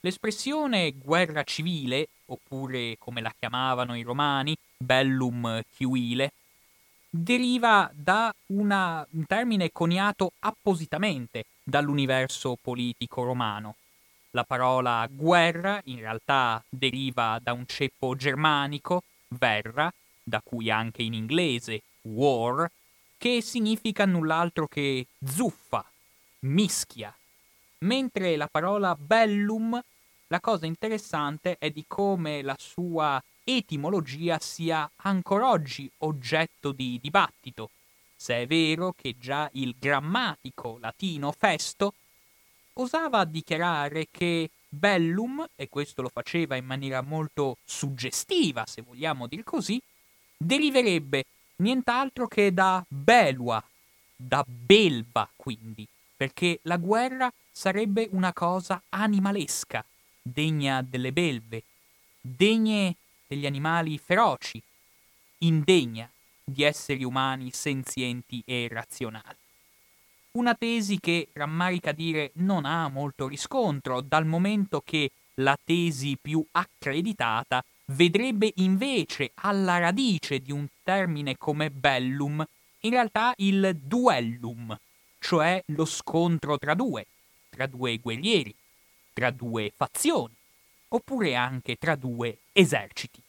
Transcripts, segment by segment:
L'espressione guerra civile, oppure come la chiamavano i romani, bellum civile, deriva da una, un termine coniato appositamente dall'universo politico romano. La parola guerra in realtà deriva da un ceppo germanico, verra, da cui anche in inglese war, che significa null'altro che zuffa, mischia, mentre la parola bellum, la cosa interessante è di come la sua etimologia sia ancora oggi oggetto di dibattito, se è vero che già il grammatico latino Festo osava dichiarare che bellum, e questo lo faceva in maniera molto suggestiva, se vogliamo dir così, deriverebbe nient'altro che da belua, da belva quindi, perché la guerra sarebbe una cosa animalesca, degna delle belve, degne degli animali feroci, indegna di esseri umani senzienti e razionali. Una tesi che, rammarica dire, non ha molto riscontro, dal momento che la tesi più accreditata vedrebbe invece alla radice di un termine come bellum in realtà il duellum, cioè lo scontro tra due, tra due guerrieri, tra due fazioni, oppure anche tra due eserciti.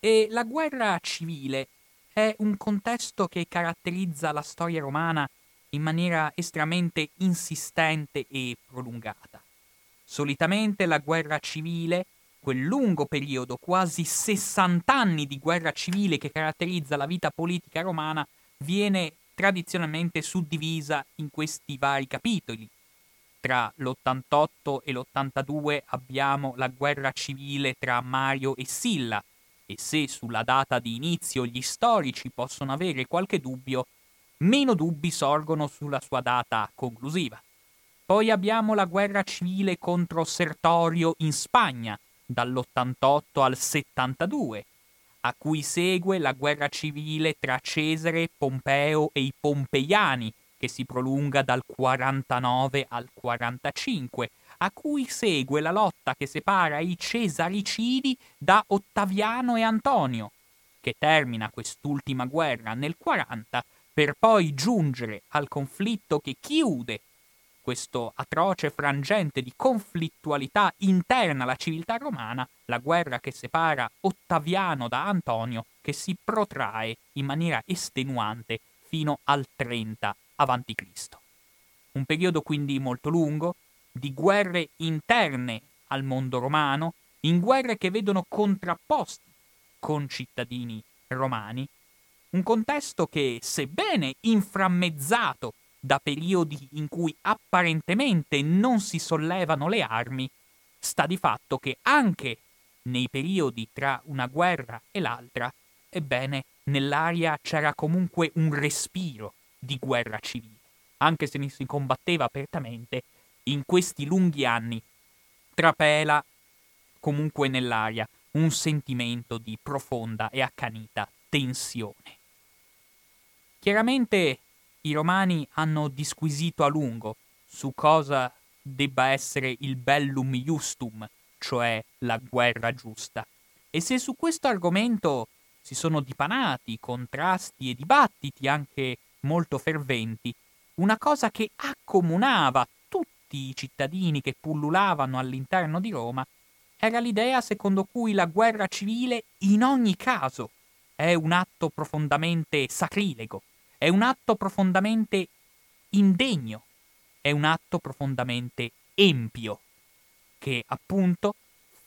E la guerra civile è un contesto che caratterizza la storia romana in maniera estremamente insistente e prolungata. Solitamente la guerra civile, quel lungo periodo, quasi 60 anni di guerra civile che caratterizza la vita politica romana, viene tradizionalmente suddivisa in questi vari capitoli, tra l'88 e l'82 abbiamo la guerra civile tra Mario e Silla, e se sulla data di inizio gli storici possono avere qualche dubbio, meno dubbi sorgono sulla sua data conclusiva. Poi abbiamo la guerra civile contro Sertorio in Spagna, dall'88 al 72, a cui segue la guerra civile tra Cesare, Pompeo e i Pompeiani, che si prolunga dal 49 al 45, a cui segue la lotta che separa i Cesaricidi da Ottaviano e Antonio, che termina quest'ultima guerra nel 40 per poi giungere al conflitto che chiude questo atroce frangente di conflittualità interna alla civiltà romana, la guerra che separa Ottaviano da Antonio, che si protrae in maniera estenuante fino al 30 avanti Cristo. Un periodo quindi molto lungo, di guerre interne al mondo romano, in guerre che vedono contrapposti con cittadini romani, un contesto che, sebbene inframmezzato da periodi in cui apparentemente non si sollevano le armi, sta di fatto che anche nei periodi tra una guerra e l'altra, ebbene, nell'aria c'era comunque un respiro di guerra civile. Anche se non si combatteva apertamente, in questi lunghi anni trapela comunque nell'aria un sentimento di profonda e accanita tensione. Chiaramente i romani hanno disquisito a lungo su cosa debba essere il bellum justum, cioè la guerra giusta. E se su questo argomento si sono dipanati contrasti e dibattiti anche molto ferventi, una cosa che accomunava tutti i cittadini che pullulavano all'interno di Roma era l'idea secondo cui la guerra civile in ogni caso è un atto profondamente sacrilego, è un atto profondamente indegno, è un atto profondamente empio, che appunto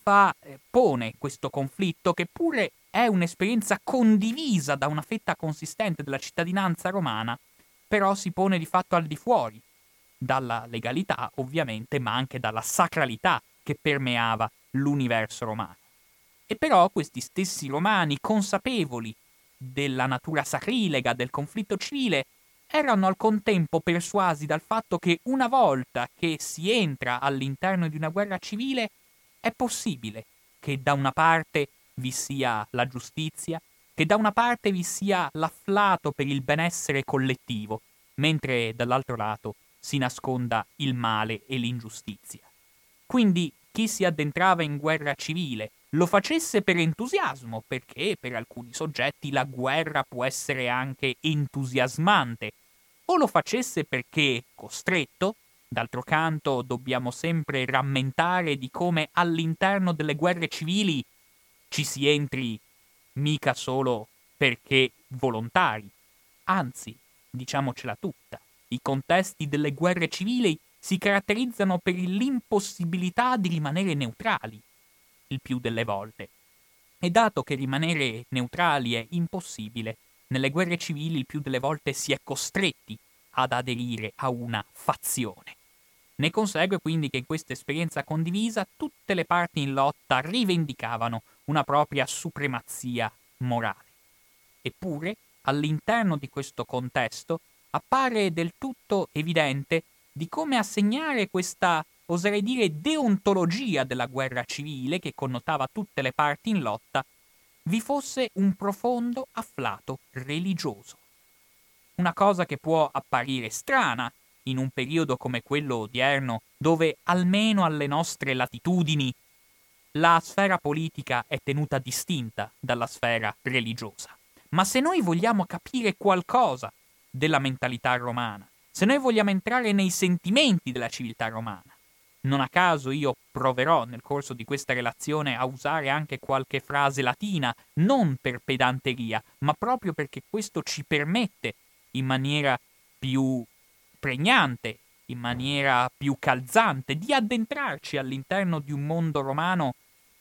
fa, eh, pone questo conflitto che pure è un'esperienza condivisa da una fetta consistente della cittadinanza romana, però si pone di fatto al di fuori dalla legalità, ovviamente, ma anche dalla sacralità che permeava l'universo romano. E però questi stessi romani, consapevoli della natura sacrilega del conflitto civile, erano al contempo persuasi dal fatto che una volta che si entra all'interno di una guerra civile è possibile che da una parte vi sia la giustizia, che da una parte vi sia l'afflato per il benessere collettivo, mentre dall'altro lato si nasconda il male e l'ingiustizia. Quindi chi si addentrava in guerra civile lo facesse per entusiasmo, perché per alcuni soggetti la guerra può essere anche entusiasmante, o lo facesse perché costretto, d'altro canto dobbiamo sempre rammentare di come all'interno delle guerre civili ci si entri mica solo perché volontari, anzi, diciamocela tutta, i contesti delle guerre civili si caratterizzano per l'impossibilità di rimanere neutrali, il più delle volte. E dato che rimanere neutrali è impossibile, nelle guerre civili il più delle volte si è costretti ad aderire a una fazione. Ne consegue quindi che in questa esperienza condivisa tutte le parti in lotta rivendicavano una propria supremazia morale. Eppure, all'interno di questo contesto, appare del tutto evidente di come assegnare questa, oserei dire, deontologia della guerra civile che connotava tutte le parti in lotta, vi fosse un profondo afflato religioso. Una cosa che può apparire strana in un periodo come quello odierno, dove almeno alle nostre latitudini la sfera politica è tenuta distinta dalla sfera religiosa. Ma se noi vogliamo capire qualcosa della mentalità romana, se noi vogliamo entrare nei sentimenti della civiltà romana, non a caso io proverò nel corso di questa relazione a usare anche qualche frase latina, non per pedanteria, ma proprio perché questo ci permette in maniera più pregnante, in maniera più calzante, di addentrarci all'interno di un mondo romano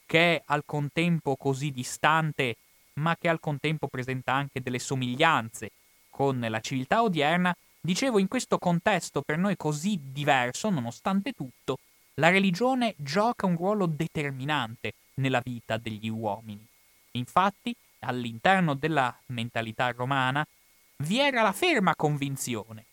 che è al contempo così distante, ma che al contempo presenta anche delle somiglianze con la civiltà odierna, dicevo in questo contesto per noi così diverso, nonostante tutto, la religione gioca un ruolo determinante nella vita degli uomini. Infatti, all'interno della mentalità romana vi era la ferma convinzione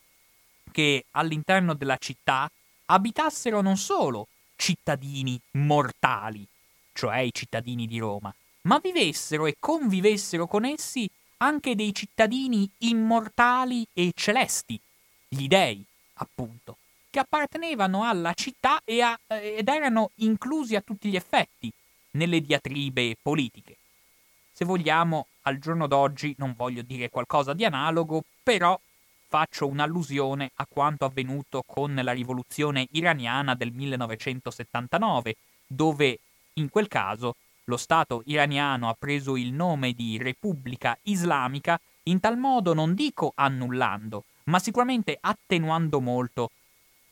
che all'interno della città abitassero non solo cittadini mortali, cioè i cittadini di Roma, ma vivessero e convivessero con essi anche dei cittadini immortali e celesti, gli dei, appunto, che appartenevano alla città a, ed erano inclusi a tutti gli effetti nelle diatribe politiche. Se vogliamo, al giorno d'oggi non voglio dire qualcosa di analogo, però faccio un'allusione a quanto avvenuto con la rivoluzione iraniana del 1979, dove in quel caso lo Stato iraniano ha preso il nome di Repubblica Islamica in tal modo non dico annullando, ma sicuramente attenuando molto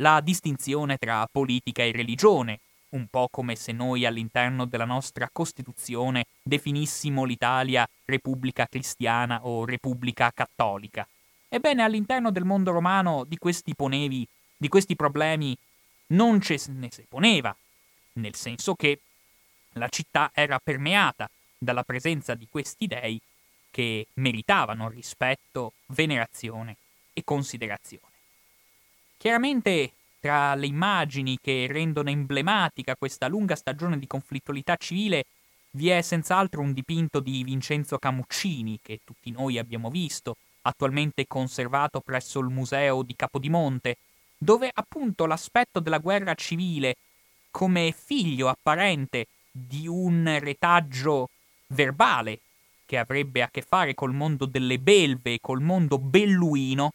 la distinzione tra politica e religione, un po' come se noi all'interno della nostra Costituzione definissimo l'Italia Repubblica Cristiana o Repubblica Cattolica. Ebbene, all'interno del mondo romano di questi ponevi, di questi problemi, non ce ne si poneva, nel senso che la città era permeata dalla presenza di questi dei che meritavano rispetto, venerazione e considerazione. Chiaramente tra le immagini che rendono emblematica questa lunga stagione di conflittualità civile vi è senz'altro un dipinto di Vincenzo Camuccini che tutti noi abbiamo visto, attualmente conservato presso il museo di Capodimonte, dove appunto l'aspetto della guerra civile come figlio apparente di un retaggio verbale che avrebbe a che fare col mondo delle belve e col mondo belluino,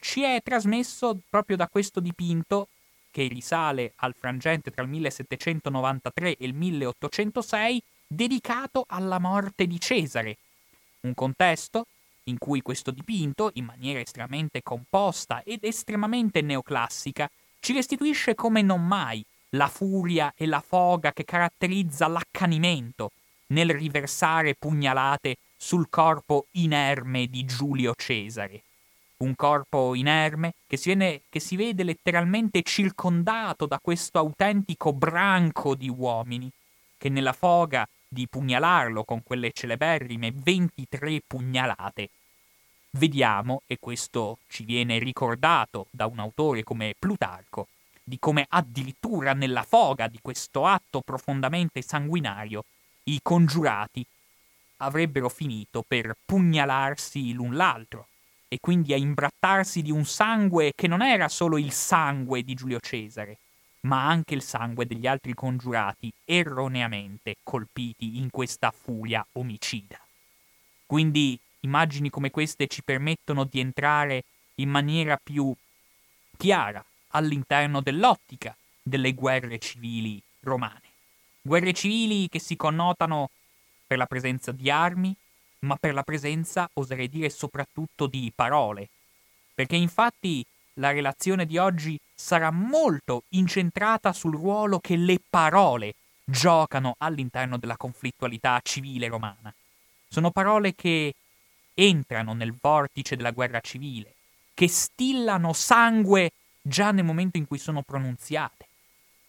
ci è trasmesso proprio da questo dipinto che risale al frangente tra il 1793 e il 1806, dedicato alla morte di Cesare. Un contesto in cui questo dipinto, in maniera estremamente composta ed estremamente neoclassica, ci restituisce come non mai la furia e la foga che caratterizza l'accanimento nel riversare pugnalate sul corpo inerme di Giulio Cesare. Un corpo inerme che si, viene, che si vede letteralmente circondato da questo autentico branco di uomini, che nella foga di pugnalarlo con quelle celeberrime 23 pugnalate, vediamo, e questo ci viene ricordato da un autore come Plutarco, di come addirittura nella foga di questo atto profondamente sanguinario i congiurati avrebbero finito per pugnalarsi l'un l'altro e quindi a imbrattarsi di un sangue che non era solo il sangue di Giulio Cesare, ma anche il sangue degli altri congiurati erroneamente colpiti in questa furia omicida. Quindi immagini come queste ci permettono di entrare in maniera più chiara all'interno dell'ottica delle guerre civili romane. Guerre civili che si connotano per la presenza di armi, ma per la presenza, oserei dire, soprattutto di parole. Perché infatti la relazione di oggi sarà molto incentrata sul ruolo che le parole giocano all'interno della conflittualità civile romana. Sono parole che entrano nel vortice della guerra civile, che stillano sangue già nel momento in cui sono pronunziate,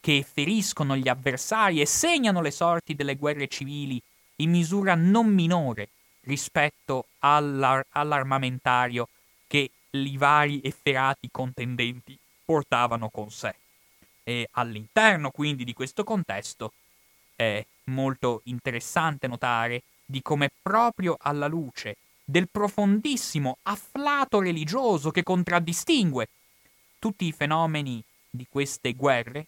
che feriscono gli avversari e segnano le sorti delle guerre civili in misura non minore rispetto all'ar- all'armamentario che i vari efferati contendenti portavano con sé. E all'interno quindi di questo contesto è molto interessante notare di come proprio alla luce del profondissimo afflato religioso che contraddistingue tutti i fenomeni di queste guerre,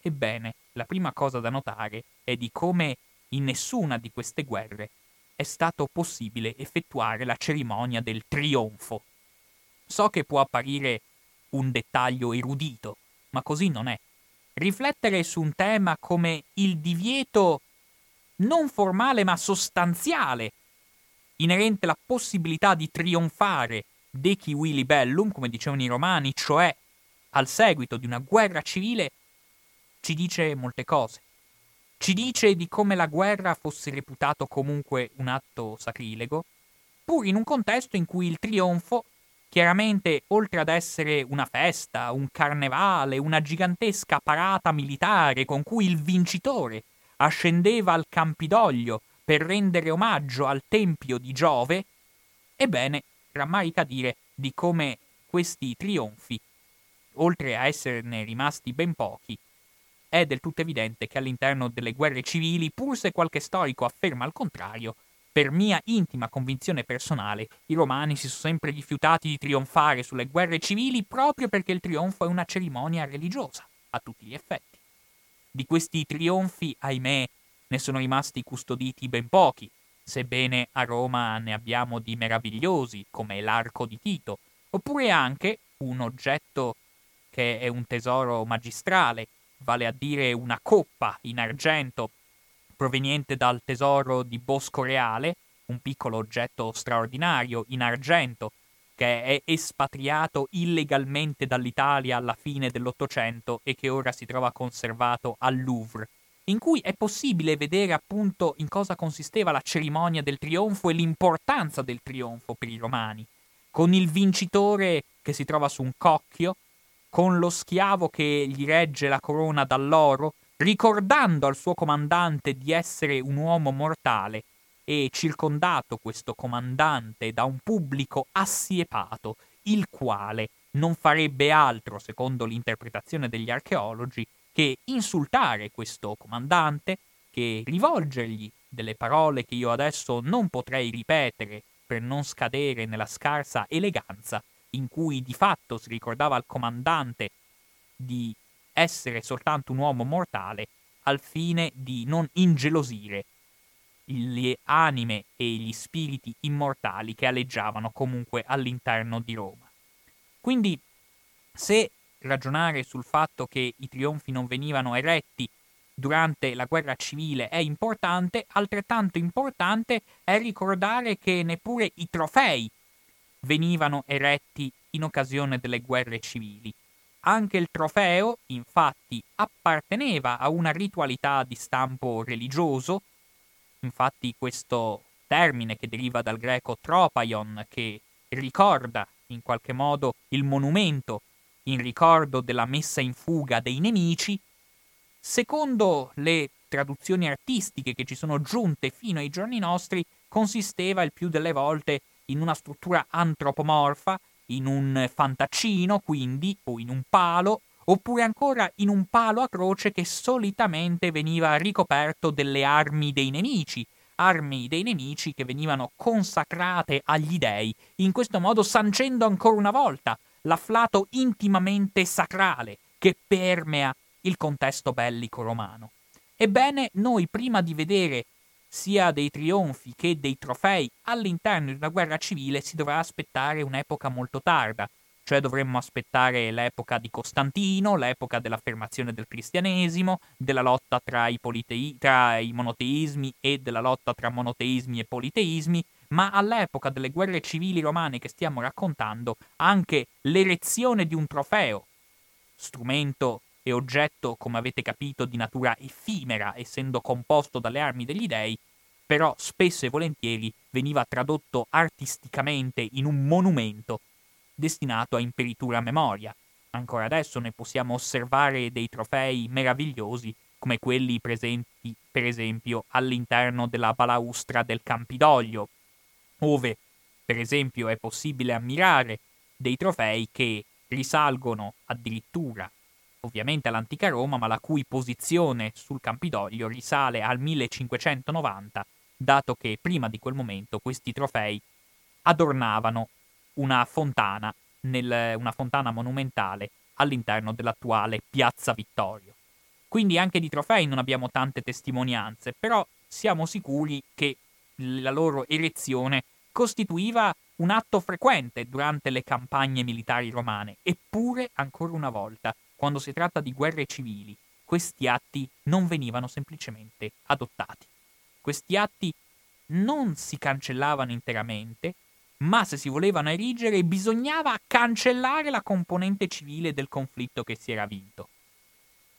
ebbene, la prima cosa da notare è di come in nessuna di queste guerre è stato possibile effettuare la cerimonia del trionfo. So che può apparire un dettaglio erudito, ma così non è. Riflettere su un tema come il divieto non formale ma sostanziale, inerente alla possibilità di trionfare de Kiwi libellum, come dicevano i romani, cioè al seguito di una guerra civile, ci dice molte cose. Ci dice di come la guerra fosse reputato comunque un atto sacrilego, pur in un contesto in cui il trionfo, chiaramente oltre ad essere una festa, un carnevale, una gigantesca parata militare con cui il vincitore ascendeva al Campidoglio per rendere omaggio al tempio di Giove, ebbene, rammarica dire di come questi trionfi, oltre a esserne rimasti ben pochi, è del tutto evidente che all'interno delle guerre civili, pur se qualche storico afferma il contrario, per mia intima convinzione personale, i romani si sono sempre rifiutati di trionfare sulle guerre civili proprio perché il trionfo è una cerimonia religiosa, a tutti gli effetti. Di questi trionfi, ahimè, ne sono rimasti custoditi ben pochi, sebbene a Roma ne abbiamo di meravigliosi, come l'arco di Tito, oppure anche un oggetto che è un tesoro magistrale, vale a dire una coppa in argento proveniente dal tesoro di Bosco Reale, un piccolo oggetto straordinario in argento che è espatriato illegalmente dall'Italia alla fine dell'Ottocento e che ora si trova conservato al Louvre, in cui è possibile vedere appunto in cosa consisteva la cerimonia del trionfo e l'importanza del trionfo per i romani, con il vincitore che si trova su un cocchio con lo schiavo che gli regge la corona dall'oro, ricordando al suo comandante di essere un uomo mortale, e circondato questo comandante da un pubblico assiepato, il quale non farebbe altro, secondo l'interpretazione degli archeologi, che insultare questo comandante, che rivolgergli delle parole che io adesso non potrei ripetere per non scadere nella scarsa eleganza, in cui di fatto si ricordava al comandante di essere soltanto un uomo mortale al fine di non ingelosire le anime e gli spiriti immortali che aleggiavano comunque all'interno di Roma. Quindi, se ragionare sul fatto che i trionfi non venivano eretti durante la guerra civile è importante, altrettanto importante è ricordare che neppure i trofei venivano eretti in occasione delle guerre civili. Anche il trofeo, infatti, apparteneva a una ritualità di stampo religioso, infatti questo termine che deriva dal greco tropaion, che ricorda in qualche modo il monumento in ricordo della messa in fuga dei nemici, secondo le traduzioni artistiche che ci sono giunte fino ai giorni nostri, consisteva il più delle volte in una struttura antropomorfa, in un fantaccino, quindi, o in un palo, oppure ancora in un palo a croce che solitamente veniva ricoperto delle armi dei nemici, armi dei nemici che venivano consacrate agli dei, in questo modo sancendo ancora una volta l'afflato intimamente sacrale che permea il contesto bellico romano. Ebbene, noi prima di vedere sia dei trionfi che dei trofei all'interno di una guerra civile si dovrà aspettare un'epoca molto tarda, cioè dovremmo aspettare l'epoca di Costantino, l'epoca dell'affermazione del cristianesimo, della lotta tra i, politei- tra i monoteismi e della lotta tra monoteismi e politeismi, ma all'epoca delle guerre civili romane che stiamo raccontando, anche l'erezione di un trofeo, strumento e oggetto, come avete capito, di natura effimera, essendo composto dalle armi degli dei, però spesso e volentieri veniva tradotto artisticamente in un monumento destinato a imperitura memoria. Ancora adesso ne possiamo osservare dei trofei meravigliosi come quelli presenti, per esempio, all'interno della balaustra del Campidoglio, ove, per esempio, è possibile ammirare dei trofei che risalgono addirittura ovviamente all'antica Roma, ma la cui posizione sul Campidoglio risale al 1590, dato che prima di quel momento questi trofei adornavano una fontana, nel, una fontana monumentale all'interno dell'attuale Piazza Vittorio. Quindi anche di trofei non abbiamo tante testimonianze, però siamo sicuri che la loro erezione costituiva un atto frequente durante le campagne militari romane, eppure, ancora una volta, quando si tratta di guerre civili, questi atti non venivano semplicemente adottati. Questi atti non si cancellavano interamente, ma se si volevano erigere bisognava cancellare la componente civile del conflitto che si era vinto.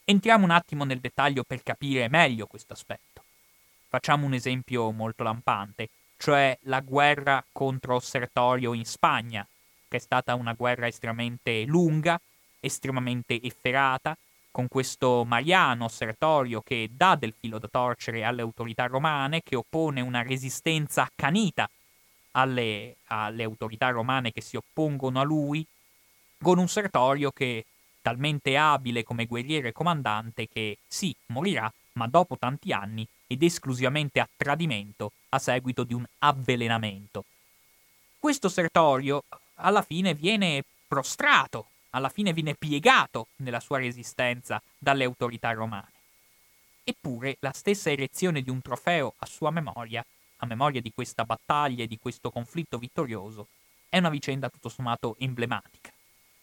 Entriamo un attimo nel dettaglio per capire meglio questo aspetto. Facciamo un esempio molto lampante, cioè la guerra contro Sertorio in Spagna, che è stata una guerra estremamente lunga estremamente efferata, con questo Mariano Sertorio che dà del filo da torcere alle autorità romane, che oppone una resistenza accanita alle, alle autorità romane che si oppongono a lui, con un Sertorio che talmente abile come guerriero e comandante che sì, morirà, ma dopo tanti anni ed esclusivamente a tradimento a seguito di un avvelenamento. Questo Sertorio alla fine viene prostrato alla fine viene piegato nella sua resistenza dalle autorità romane. Eppure la stessa erezione di un trofeo a sua memoria, a memoria di questa battaglia e di questo conflitto vittorioso, è una vicenda tutto sommato emblematica.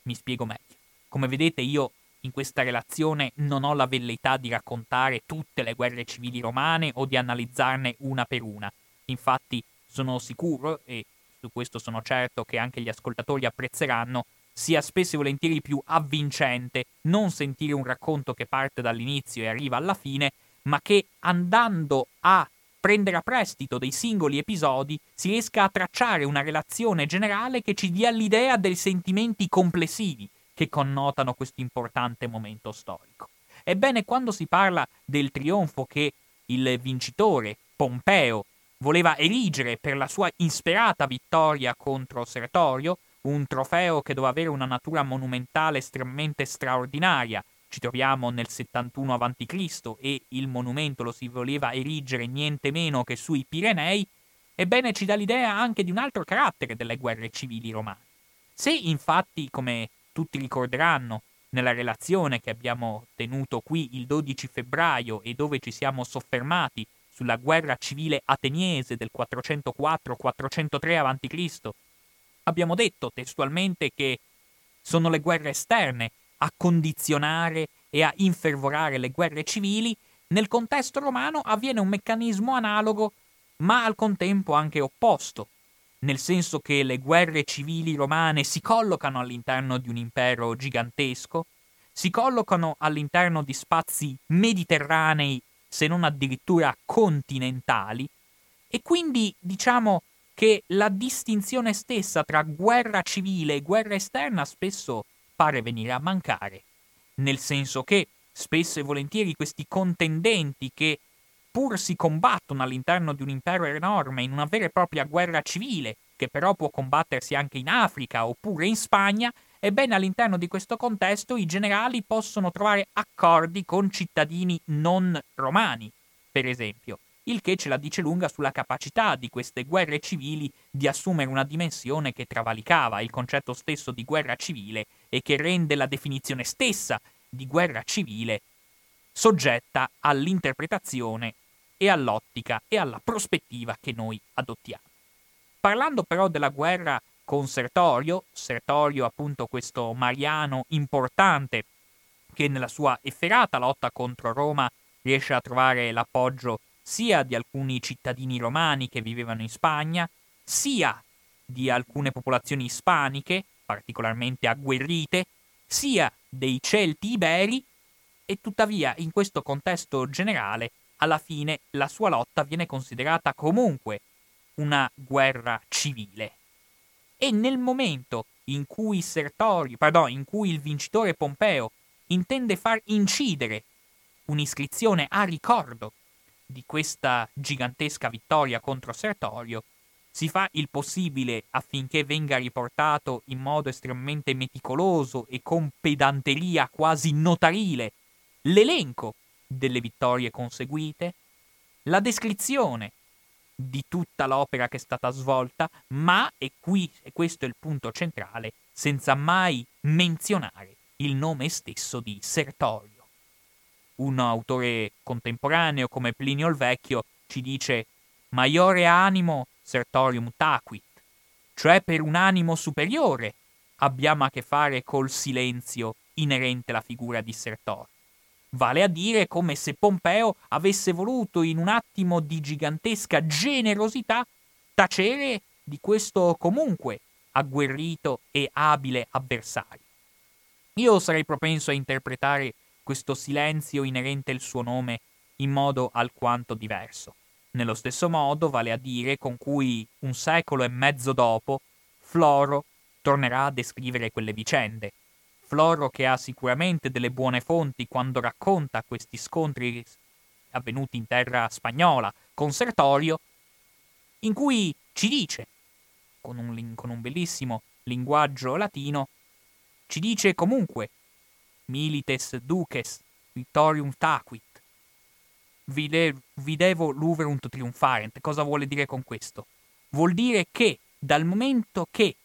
Mi spiego meglio. Come vedete io in questa relazione non ho la velleità di raccontare tutte le guerre civili romane o di analizzarne una per una. Infatti sono sicuro, e su questo sono certo che anche gli ascoltatori apprezzeranno, sia spesso e volentieri più avvincente non sentire un racconto che parte dall'inizio e arriva alla fine, ma che andando a prendere a prestito dei singoli episodi si riesca a tracciare una relazione generale che ci dia l'idea dei sentimenti complessivi che connotano questo importante momento storico. Ebbene, quando si parla del trionfo che il vincitore, Pompeo, voleva erigere per la sua insperata vittoria contro Sertorio, un trofeo che doveva avere una natura monumentale estremamente straordinaria. Ci troviamo nel 71 a.C. e il monumento lo si voleva erigere niente meno che sui Pirenei, ebbene ci dà l'idea anche di un altro carattere delle guerre civili romane. Se infatti, come tutti ricorderanno, nella relazione che abbiamo tenuto qui il 12 febbraio e dove ci siamo soffermati sulla guerra civile ateniese del 404-403 a.C., Abbiamo detto testualmente che sono le guerre esterne a condizionare e a infervorare le guerre civili, nel contesto romano avviene un meccanismo analogo, ma al contempo anche opposto, nel senso che le guerre civili romane si collocano all'interno di un impero gigantesco, si collocano all'interno di spazi mediterranei, se non addirittura continentali, e quindi, diciamo, che la distinzione stessa tra guerra civile e guerra esterna spesso pare venire a mancare, nel senso che spesso e volentieri questi contendenti che pur si combattono all'interno di un impero enorme in una vera e propria guerra civile, che però può combattersi anche in Africa oppure in Spagna, ebbene all'interno di questo contesto i generali possono trovare accordi con cittadini non romani, per esempio il che ce la dice lunga sulla capacità di queste guerre civili di assumere una dimensione che travalicava il concetto stesso di guerra civile e che rende la definizione stessa di guerra civile soggetta all'interpretazione e all'ottica e alla prospettiva che noi adottiamo. Parlando però della guerra con Sertorio, Sertorio appunto questo mariano importante che nella sua efferata lotta contro Roma riesce a trovare l'appoggio sia di alcuni cittadini romani che vivevano in Spagna, sia di alcune popolazioni ispaniche, particolarmente agguerrite, sia dei Celti iberi, e tuttavia in questo contesto generale, alla fine la sua lotta viene considerata comunque una guerra civile. E nel momento in cui Sertorio, pardon, in cui il vincitore Pompeo intende far incidere un'iscrizione a ricordo di questa gigantesca vittoria contro Sertorio, si fa il possibile affinché venga riportato in modo estremamente meticoloso e con pedanteria quasi notarile l'elenco delle vittorie conseguite, la descrizione di tutta l'opera che è stata svolta, ma, e qui, e questo è il punto centrale, senza mai menzionare il nome stesso di Sertorio. Un autore contemporaneo come Plinio il Vecchio ci dice Maiore animo sertorium taquit, cioè per un animo superiore abbiamo a che fare col silenzio inerente alla figura di Sertorio. Vale a dire come se Pompeo avesse voluto in un attimo di gigantesca generosità tacere di questo comunque agguerrito e abile avversario. Io sarei propenso a interpretare questo silenzio inerente al suo nome in modo alquanto diverso. Nello stesso modo, vale a dire, con cui un secolo e mezzo dopo, Floro tornerà a descrivere quelle vicende, Floro che ha sicuramente delle buone fonti quando racconta questi scontri avvenuti in terra spagnola con Sertorio, in cui ci dice, con un, con un bellissimo linguaggio latino, ci dice comunque milites duces victorium taquit vide, videvo luverunt triumfarent. Cosa vuole dire con questo? Vuol dire che dal momento che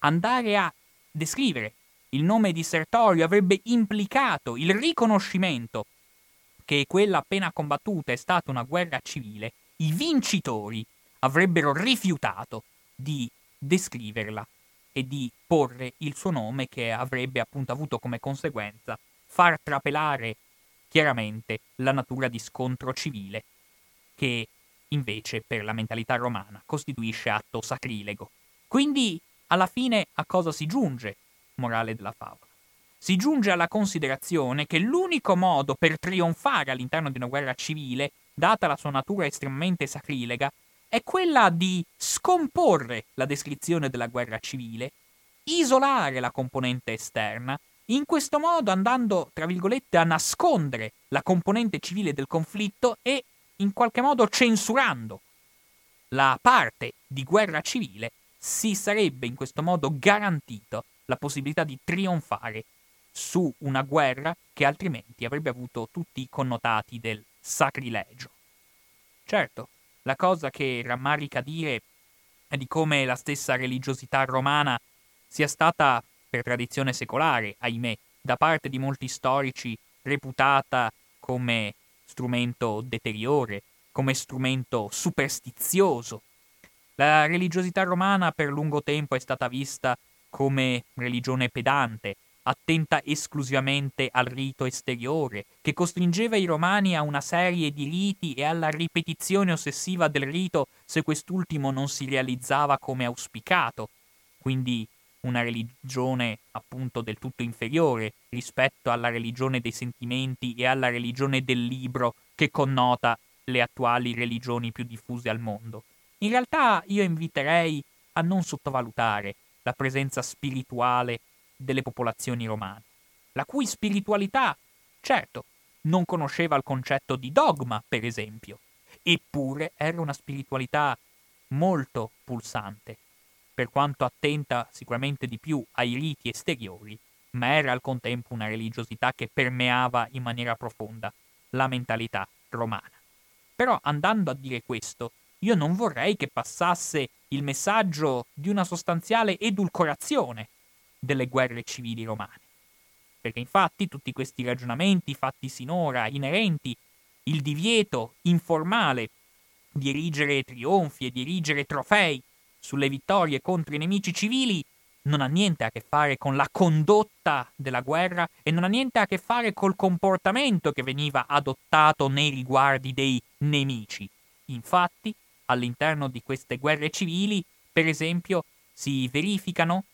andare a descrivere il nome di Sertorio avrebbe implicato il riconoscimento che quella appena combattuta è stata una guerra civile, i vincitori avrebbero rifiutato di descriverla e di porre il suo nome che avrebbe appunto avuto come conseguenza far trapelare chiaramente la natura di scontro civile che invece per la mentalità romana costituisce atto sacrilego. Quindi alla fine a cosa si giunge morale della favola. Si giunge alla considerazione che l'unico modo per trionfare all'interno di una guerra civile, data la sua natura estremamente sacrilega, è quella di scomporre la descrizione della guerra civile, isolare la componente esterna, in questo modo andando, tra virgolette, a nascondere la componente civile del conflitto e in qualche modo censurando la parte di guerra civile, si sarebbe in questo modo garantito la possibilità di trionfare su una guerra che altrimenti avrebbe avuto tutti i connotati del sacrilegio. Certo, la cosa che rammarica dire è di come la stessa religiosità romana sia stata, per tradizione secolare, ahimè, da parte di molti storici reputata come strumento deteriore, come strumento superstizioso. La religiosità romana per lungo tempo è stata vista come religione pedante, attenta esclusivamente al rito esteriore, che costringeva i romani a una serie di riti e alla ripetizione ossessiva del rito se quest'ultimo non si realizzava come auspicato, quindi una religione appunto del tutto inferiore rispetto alla religione dei sentimenti e alla religione del libro che connota le attuali religioni più diffuse al mondo. In realtà io inviterei a non sottovalutare la presenza spirituale delle popolazioni romane, la cui spiritualità, certo, non conosceva il concetto di dogma, per esempio, eppure era una spiritualità molto pulsante, per quanto attenta sicuramente di più ai riti esteriori, ma era al contempo una religiosità che permeava in maniera profonda la mentalità romana. Però andando a dire questo, io non vorrei che passasse il messaggio di una sostanziale edulcorazione delle guerre civili romane. perché infatti tutti questi ragionamenti fatti sinora inerenti il divieto informale di erigere trionfi e di erigere trofei sulle vittorie contro i nemici civili non ha niente a che fare con la condotta della guerra e non ha niente a che fare col comportamento che veniva adottato nei riguardi dei nemici. Infatti, all'interno di queste guerre civili, per esempio, si verificano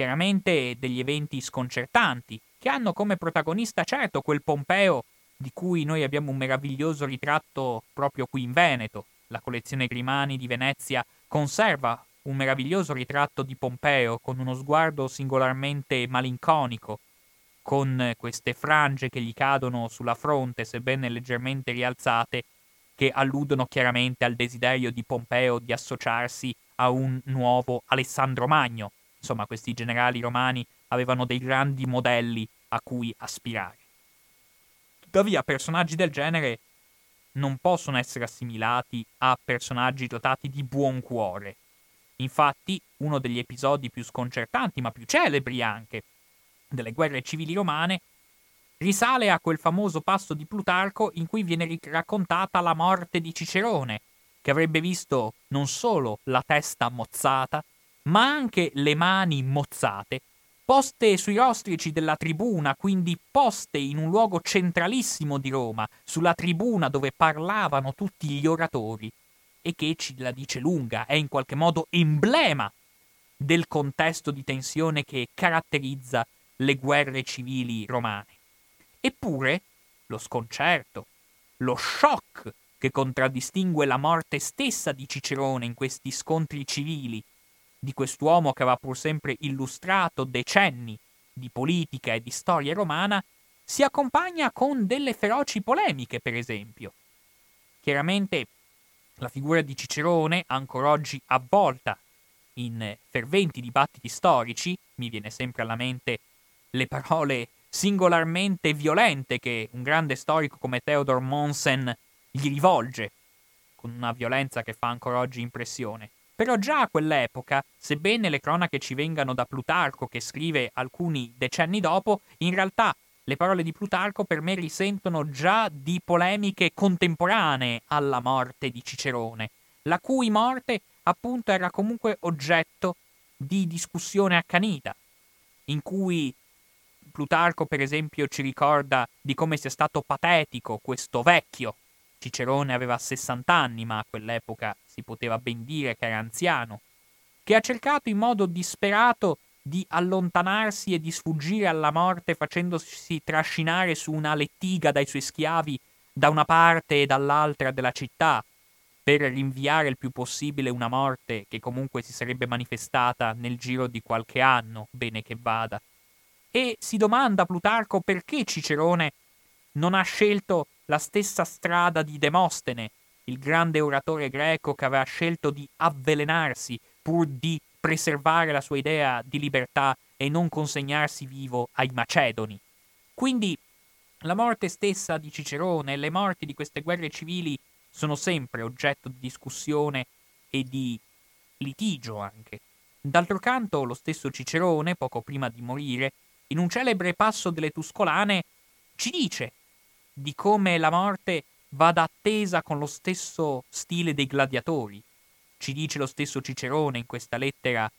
chiaramente degli eventi sconcertanti, che hanno come protagonista certo quel Pompeo di cui noi abbiamo un meraviglioso ritratto proprio qui in Veneto. La collezione Grimani di Venezia conserva un meraviglioso ritratto di Pompeo con uno sguardo singolarmente malinconico, con queste frange che gli cadono sulla fronte, sebbene leggermente rialzate, che alludono chiaramente al desiderio di Pompeo di associarsi a un nuovo Alessandro Magno. Insomma, questi generali romani avevano dei grandi modelli a cui aspirare. Tuttavia, personaggi del genere non possono essere assimilati a personaggi dotati di buon cuore. Infatti, uno degli episodi più sconcertanti, ma più celebri anche, delle guerre civili romane risale a quel famoso passo di Plutarco in cui viene raccontata la morte di Cicerone, che avrebbe visto non solo la testa mozzata, ma anche le mani mozzate, poste sui ostrici della tribuna, quindi poste in un luogo centralissimo di Roma, sulla tribuna dove parlavano tutti gli oratori, e che ci la dice lunga, è in qualche modo emblema del contesto di tensione che caratterizza le guerre civili romane. Eppure lo sconcerto, lo shock che contraddistingue la morte stessa di Cicerone in questi scontri civili, di quest'uomo che aveva pur sempre illustrato decenni di politica e di storia romana, si accompagna con delle feroci polemiche, per esempio. Chiaramente la figura di Cicerone, ancora oggi avvolta in ferventi dibattiti storici, mi viene sempre alla mente le parole singolarmente violente che un grande storico come Theodor Monsen gli rivolge, con una violenza che fa ancora oggi impressione. Però già a quell'epoca, sebbene le cronache ci vengano da Plutarco che scrive alcuni decenni dopo, in realtà le parole di Plutarco per me risentono già di polemiche contemporanee alla morte di Cicerone, la cui morte appunto era comunque oggetto di discussione accanita, in cui Plutarco, per esempio, ci ricorda di come sia stato patetico questo vecchio. Cicerone aveva 60 anni, ma a quell'epoca si poteva ben dire che era anziano, che ha cercato in modo disperato di allontanarsi e di sfuggire alla morte facendosi trascinare su una lettiga dai suoi schiavi da una parte e dall'altra della città, per rinviare il più possibile una morte che comunque si sarebbe manifestata nel giro di qualche anno, bene che vada. E si domanda Plutarco perché Cicerone non ha scelto la stessa strada di Demostene, il grande oratore greco che aveva scelto di avvelenarsi pur di preservare la sua idea di libertà e non consegnarsi vivo ai Macedoni. Quindi la morte stessa di Cicerone e le morti di queste guerre civili sono sempre oggetto di discussione e di litigio anche. D'altro canto, lo stesso Cicerone, poco prima di morire, in un celebre passo delle Tuscolane, ci dice di come la morte vada attesa con lo stesso stile dei gladiatori. Ci dice lo stesso Cicerone in questa lettera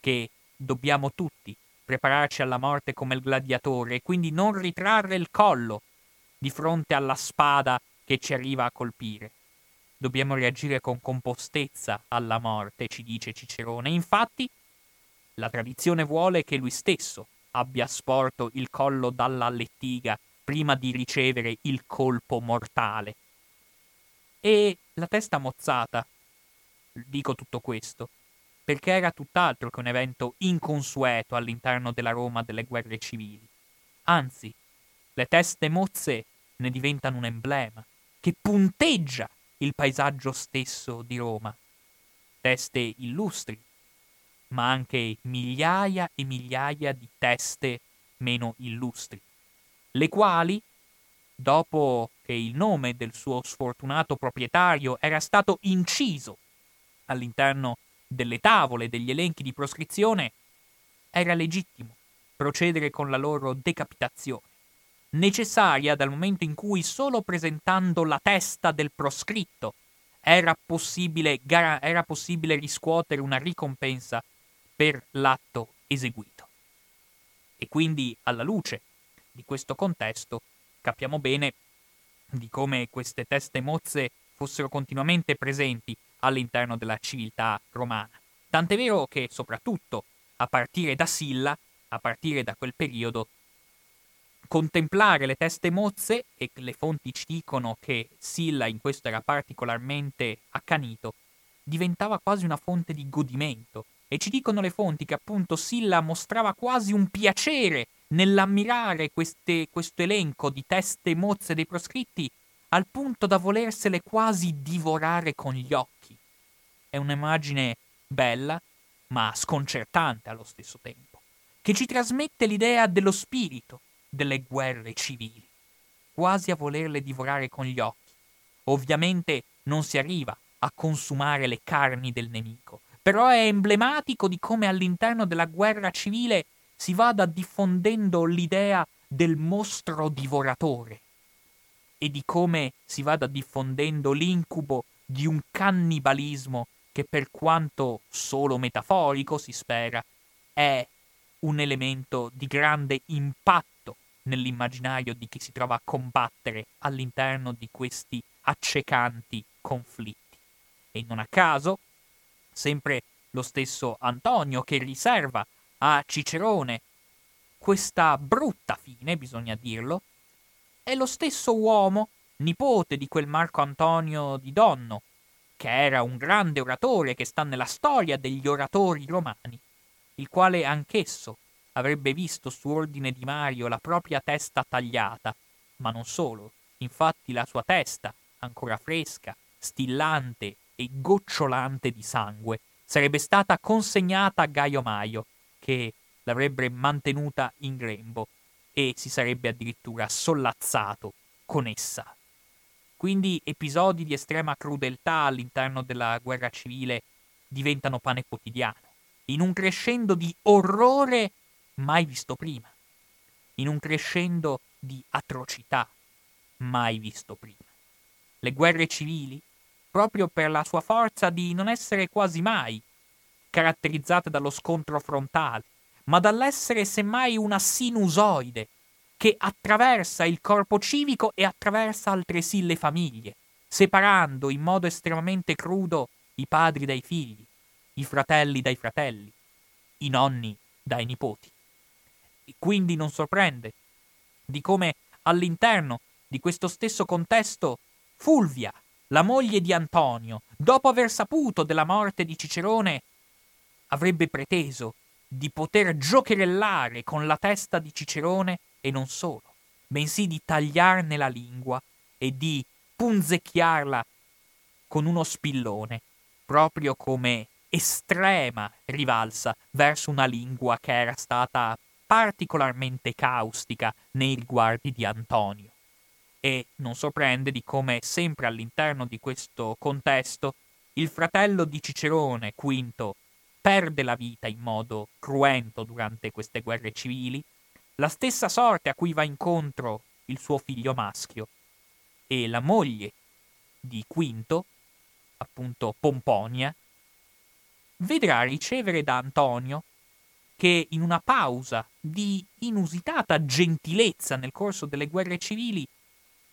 che dobbiamo tutti prepararci alla morte come il gladiatore e quindi non ritrarre il collo di fronte alla spada che ci arriva a colpire. Dobbiamo reagire con compostezza alla morte, ci dice Cicerone. Infatti, la tradizione vuole che lui stesso abbia sporto il collo dalla lettiga prima di ricevere il colpo mortale. E la testa mozzata, dico tutto questo, perché era tutt'altro che un evento inconsueto all'interno della Roma delle guerre civili. Anzi, le teste mozze ne diventano un emblema che punteggia il paesaggio stesso di Roma. Teste illustri, ma anche migliaia e migliaia di teste meno illustri, le quali, dopo che il nome del suo sfortunato proprietario era stato inciso all'interno delle tavole degli elenchi di proscrizione, era legittimo procedere con la loro decapitazione, necessaria dal momento in cui solo presentando la testa del proscritto era possibile, era possibile riscuotere una ricompensa per l'atto eseguito. E quindi, alla luce di questo contesto, capiamo bene di come queste teste mozze fossero continuamente presenti all'interno della civiltà romana. Tant'è vero che, soprattutto a partire da Silla, a partire da quel periodo, contemplare le teste mozze, e le fonti ci dicono che Silla in questo era particolarmente accanito, diventava quasi una fonte di godimento. E ci dicono le fonti che appunto Silla mostrava quasi un piacere nell'ammirare queste, questo elenco di teste mozze dei proscritti, al punto da volersele quasi divorare con gli occhi. È un'immagine bella, ma sconcertante allo stesso tempo, che ci trasmette l'idea dello spirito delle guerre civili, quasi a volerle divorare con gli occhi. Ovviamente non si arriva a consumare le carni del nemico, però è emblematico di come all'interno della guerra civile si vada diffondendo l'idea del mostro divoratore e di come si vada diffondendo l'incubo di un cannibalismo che per quanto solo metaforico si spera, è un elemento di grande impatto nell'immaginario di chi si trova a combattere all'interno di questi accecanti conflitti. E non a caso, sempre lo stesso Antonio che riserva a Cicerone. Questa brutta fine, bisogna dirlo, è lo stesso uomo, nipote di quel Marco Antonio di Donno, che era un grande oratore che sta nella storia degli oratori romani, il quale anch'esso avrebbe visto su ordine di Mario la propria testa tagliata, ma non solo, infatti la sua testa, ancora fresca, stillante e gocciolante di sangue, sarebbe stata consegnata a Gaio Maio, che l'avrebbe mantenuta in grembo e si sarebbe addirittura sollazzato con essa. Quindi episodi di estrema crudeltà all'interno della guerra civile diventano pane quotidiano, in un crescendo di orrore mai visto prima, in un crescendo di atrocità mai visto prima. Le guerre civili, proprio per la sua forza di non essere quasi mai caratterizzate dallo scontro frontale, ma dall'essere semmai una sinusoide che attraversa il corpo civico e attraversa altresì le famiglie, separando in modo estremamente crudo i padri dai figli, i fratelli dai fratelli, i nonni dai nipoti. E quindi non sorprende di come all'interno di questo stesso contesto Fulvia, la moglie di Antonio, dopo aver saputo della morte di Cicerone, avrebbe preteso di poter giocherellare con la testa di Cicerone e non solo, bensì di tagliarne la lingua e di punzecchiarla con uno spillone, proprio come estrema rivalsa verso una lingua che era stata particolarmente caustica nei riguardi di Antonio. E non sorprende di come, sempre all'interno di questo contesto, il fratello di Cicerone, Quinto, perde la vita in modo cruento durante queste guerre civili, la stessa sorte a cui va incontro il suo figlio maschio e la moglie di Quinto, appunto Pomponia, vedrà ricevere da Antonio che in una pausa di inusitata gentilezza nel corso delle guerre civili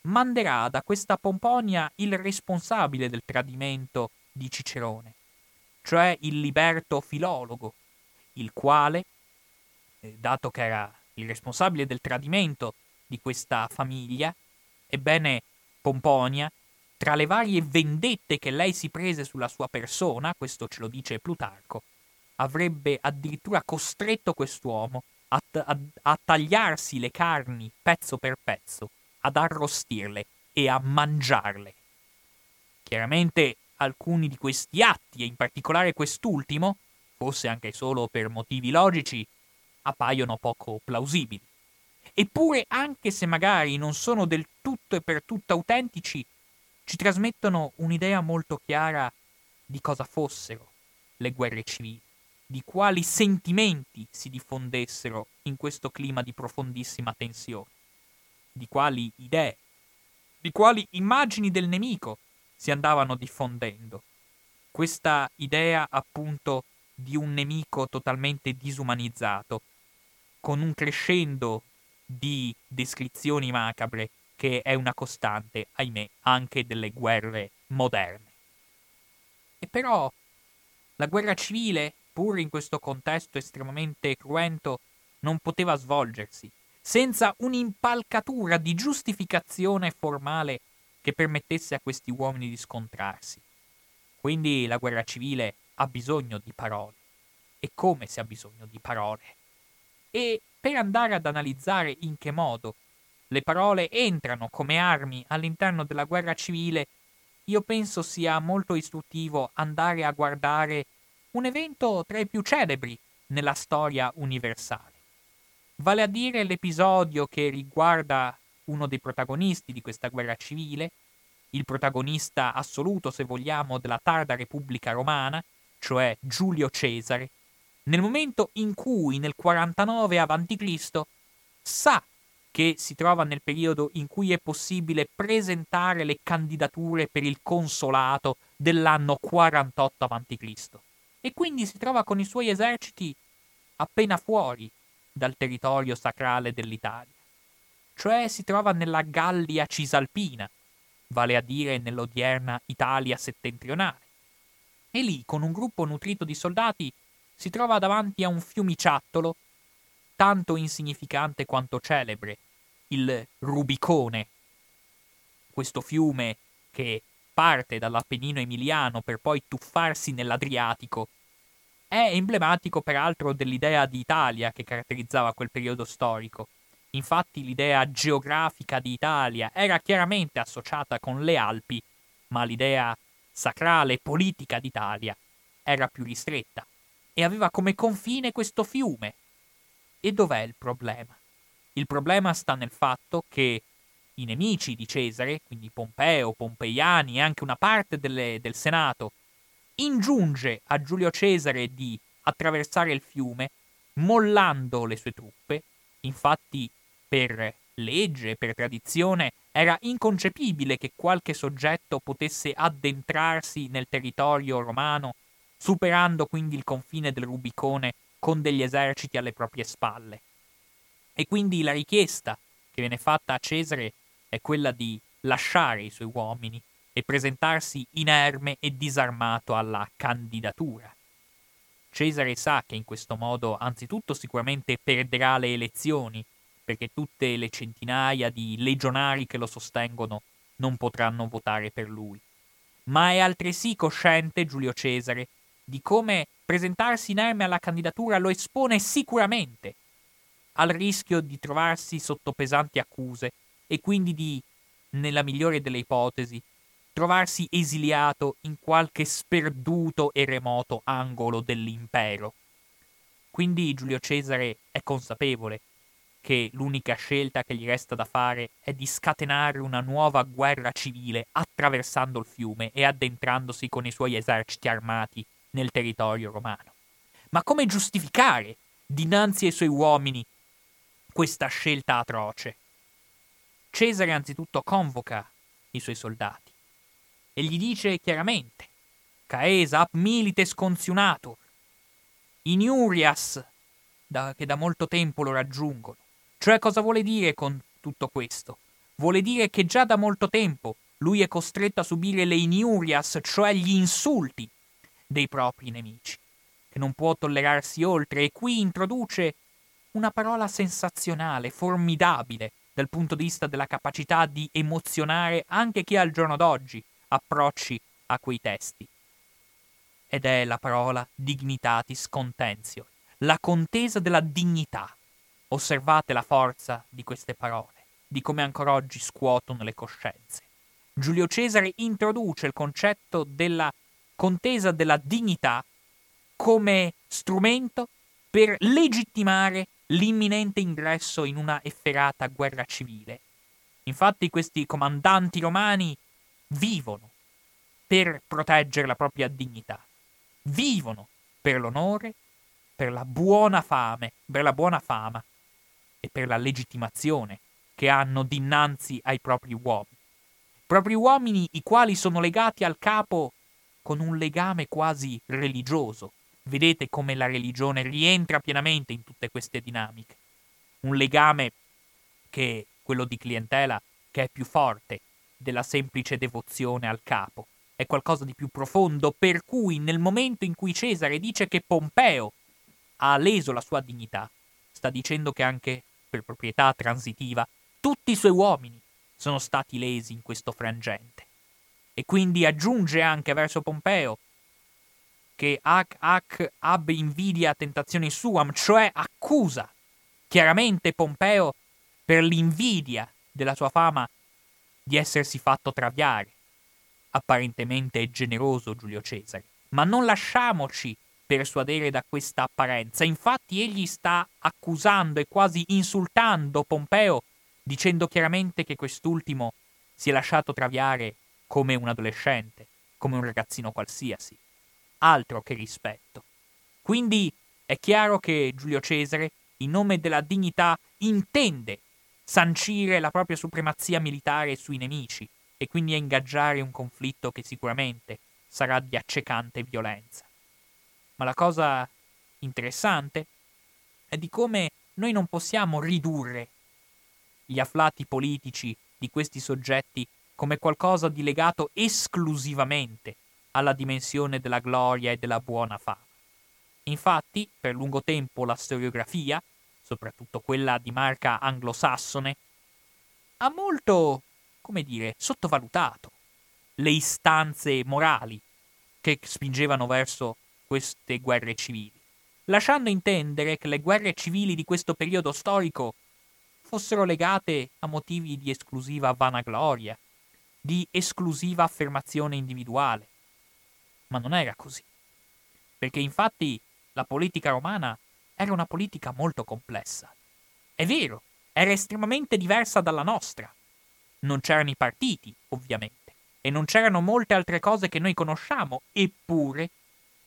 manderà da questa Pomponia il responsabile del tradimento di Cicerone, cioè il liberto filologo, il quale, eh, dato che era il responsabile del tradimento di questa famiglia, ebbene Pomponia, tra le varie vendette che lei si prese sulla sua persona, questo ce lo dice Plutarco, avrebbe addirittura costretto quest'uomo a, a, a tagliarsi le carni pezzo per pezzo, ad arrostirle e a mangiarle. Chiaramente alcuni di questi atti, e in particolare quest'ultimo, forse anche solo per motivi logici, appaiono poco plausibili. Eppure, anche se magari non sono del tutto e per tutto autentici, ci trasmettono un'idea molto chiara di cosa fossero le guerre civili, di quali sentimenti si diffondessero in questo clima di profondissima tensione, di quali idee, di quali immagini del nemico si andavano diffondendo. Questa idea appunto di un nemico totalmente disumanizzato, con un crescendo di descrizioni macabre che è una costante, ahimè, anche delle guerre moderne. E però la guerra civile, pur in questo contesto estremamente cruento, non poteva svolgersi senza un'impalcatura di giustificazione formale che permettesse a questi uomini di scontrarsi. Quindi la guerra civile ha bisogno di parole. E come se ha bisogno di parole? E per andare ad analizzare in che modo le parole entrano come armi all'interno della guerra civile, io penso sia molto istruttivo andare a guardare un evento tra i più celebri nella storia universale. Vale a dire l'episodio che riguarda uno dei protagonisti di questa guerra civile, il protagonista assoluto, se vogliamo, della tarda Repubblica Romana, cioè Giulio Cesare, nel momento in cui nel 49 a.C. sa che si trova nel periodo in cui è possibile presentare le candidature per il consolato dell'anno 48 a.C. E quindi si trova con i suoi eserciti appena fuori dal territorio sacrale dell'Italia. Cioè si trova nella Gallia Cisalpina, vale a dire nell'odierna Italia settentrionale. E lì, con un gruppo nutrito di soldati, si trova davanti a un fiumiciattolo tanto insignificante quanto celebre, il Rubicone. Questo fiume che parte dall'Appennino emiliano per poi tuffarsi nell'Adriatico, è emblematico peraltro dell'idea di Italia che caratterizzava quel periodo storico. Infatti l'idea geografica di Italia era chiaramente associata con le Alpi, ma l'idea sacrale e politica d'Italia era più ristretta e aveva come confine questo fiume. E dov'è il problema? Il problema sta nel fatto che i nemici di Cesare, quindi Pompeo, Pompeiani e anche una parte delle, del Senato, ingiunge a Giulio Cesare di attraversare il fiume, mollando le sue truppe. Infatti, per legge, per tradizione, era inconcepibile che qualche soggetto potesse addentrarsi nel territorio romano superando quindi il confine del Rubicone con degli eserciti alle proprie spalle. E quindi la richiesta che viene fatta a Cesare è quella di lasciare i suoi uomini e presentarsi inerme e disarmato alla candidatura. Cesare sa che in questo modo anzitutto sicuramente perderà le elezioni, perché tutte le centinaia di legionari che lo sostengono non potranno votare per lui. Ma è altresì cosciente Giulio Cesare di come presentarsi inerme alla candidatura lo espone sicuramente al rischio di trovarsi sotto pesanti accuse e quindi di, nella migliore delle ipotesi, trovarsi esiliato in qualche sperduto e remoto angolo dell'impero. Quindi Giulio Cesare è consapevole che l'unica scelta che gli resta da fare è di scatenare una nuova guerra civile attraversando il fiume e addentrandosi con i suoi eserciti armati nel territorio romano. Ma come giustificare dinanzi ai suoi uomini questa scelta atroce? Cesare anzitutto convoca i suoi soldati e gli dice chiaramente Caesa ap milites consunatur Inurias da, che da molto tempo lo raggiungono. Cioè cosa vuole dire con tutto questo? Vuole dire che già da molto tempo lui è costretto a subire le inurias, cioè gli insulti dei propri nemici, che non può tollerarsi oltre e qui introduce una parola sensazionale, formidabile dal punto di vista della capacità di emozionare anche chi al giorno d'oggi approcci a quei testi. Ed è la parola dignitatis contentio, la contesa della dignità. Osservate la forza di queste parole, di come ancora oggi scuotono le coscienze. Giulio Cesare introduce il concetto della contesa della dignità come strumento per legittimare l'imminente ingresso in una efferata guerra civile. Infatti questi comandanti romani vivono per proteggere la propria dignità, vivono per l'onore per la buona fame, per la buona fama e per la legittimazione che hanno dinanzi ai propri uomini. Propri uomini i quali sono legati al capo con un legame quasi religioso. Vedete come la religione rientra pienamente in tutte queste dinamiche. Un legame che quello di clientela che è più forte della semplice devozione al capo. È qualcosa di più profondo, per cui nel momento in cui Cesare dice che Pompeo ha leso la sua dignità, sta dicendo che anche per proprietà transitiva tutti i suoi uomini sono stati lesi in questo frangente. E quindi aggiunge anche verso Pompeo che ac ac ab invidia tentazione suam, cioè accusa chiaramente Pompeo per l'invidia della sua fama di essersi fatto traviare. Apparentemente è generoso Giulio Cesare, ma non lasciamoci persuadere da questa apparenza. Infatti egli sta accusando e quasi insultando Pompeo, dicendo chiaramente che quest'ultimo si è lasciato traviare come un adolescente, come un ragazzino qualsiasi. Altro che rispetto. Quindi è chiaro che Giulio Cesare, in nome della dignità, intende sancire la propria supremazia militare sui nemici e quindi a ingaggiare un conflitto che sicuramente sarà di accecante violenza. Ma la cosa interessante è di come noi non possiamo ridurre gli afflati politici di questi soggetti come qualcosa di legato esclusivamente alla dimensione della gloria e della buona fama. Infatti, per lungo tempo la storiografia soprattutto quella di marca anglosassone, ha molto, come dire, sottovalutato le istanze morali che spingevano verso queste guerre civili, lasciando intendere che le guerre civili di questo periodo storico fossero legate a motivi di esclusiva vanagloria, di esclusiva affermazione individuale. Ma non era così, perché infatti la politica romana era una politica molto complessa. È vero, era estremamente diversa dalla nostra. Non c'erano i partiti, ovviamente, e non c'erano molte altre cose che noi conosciamo, eppure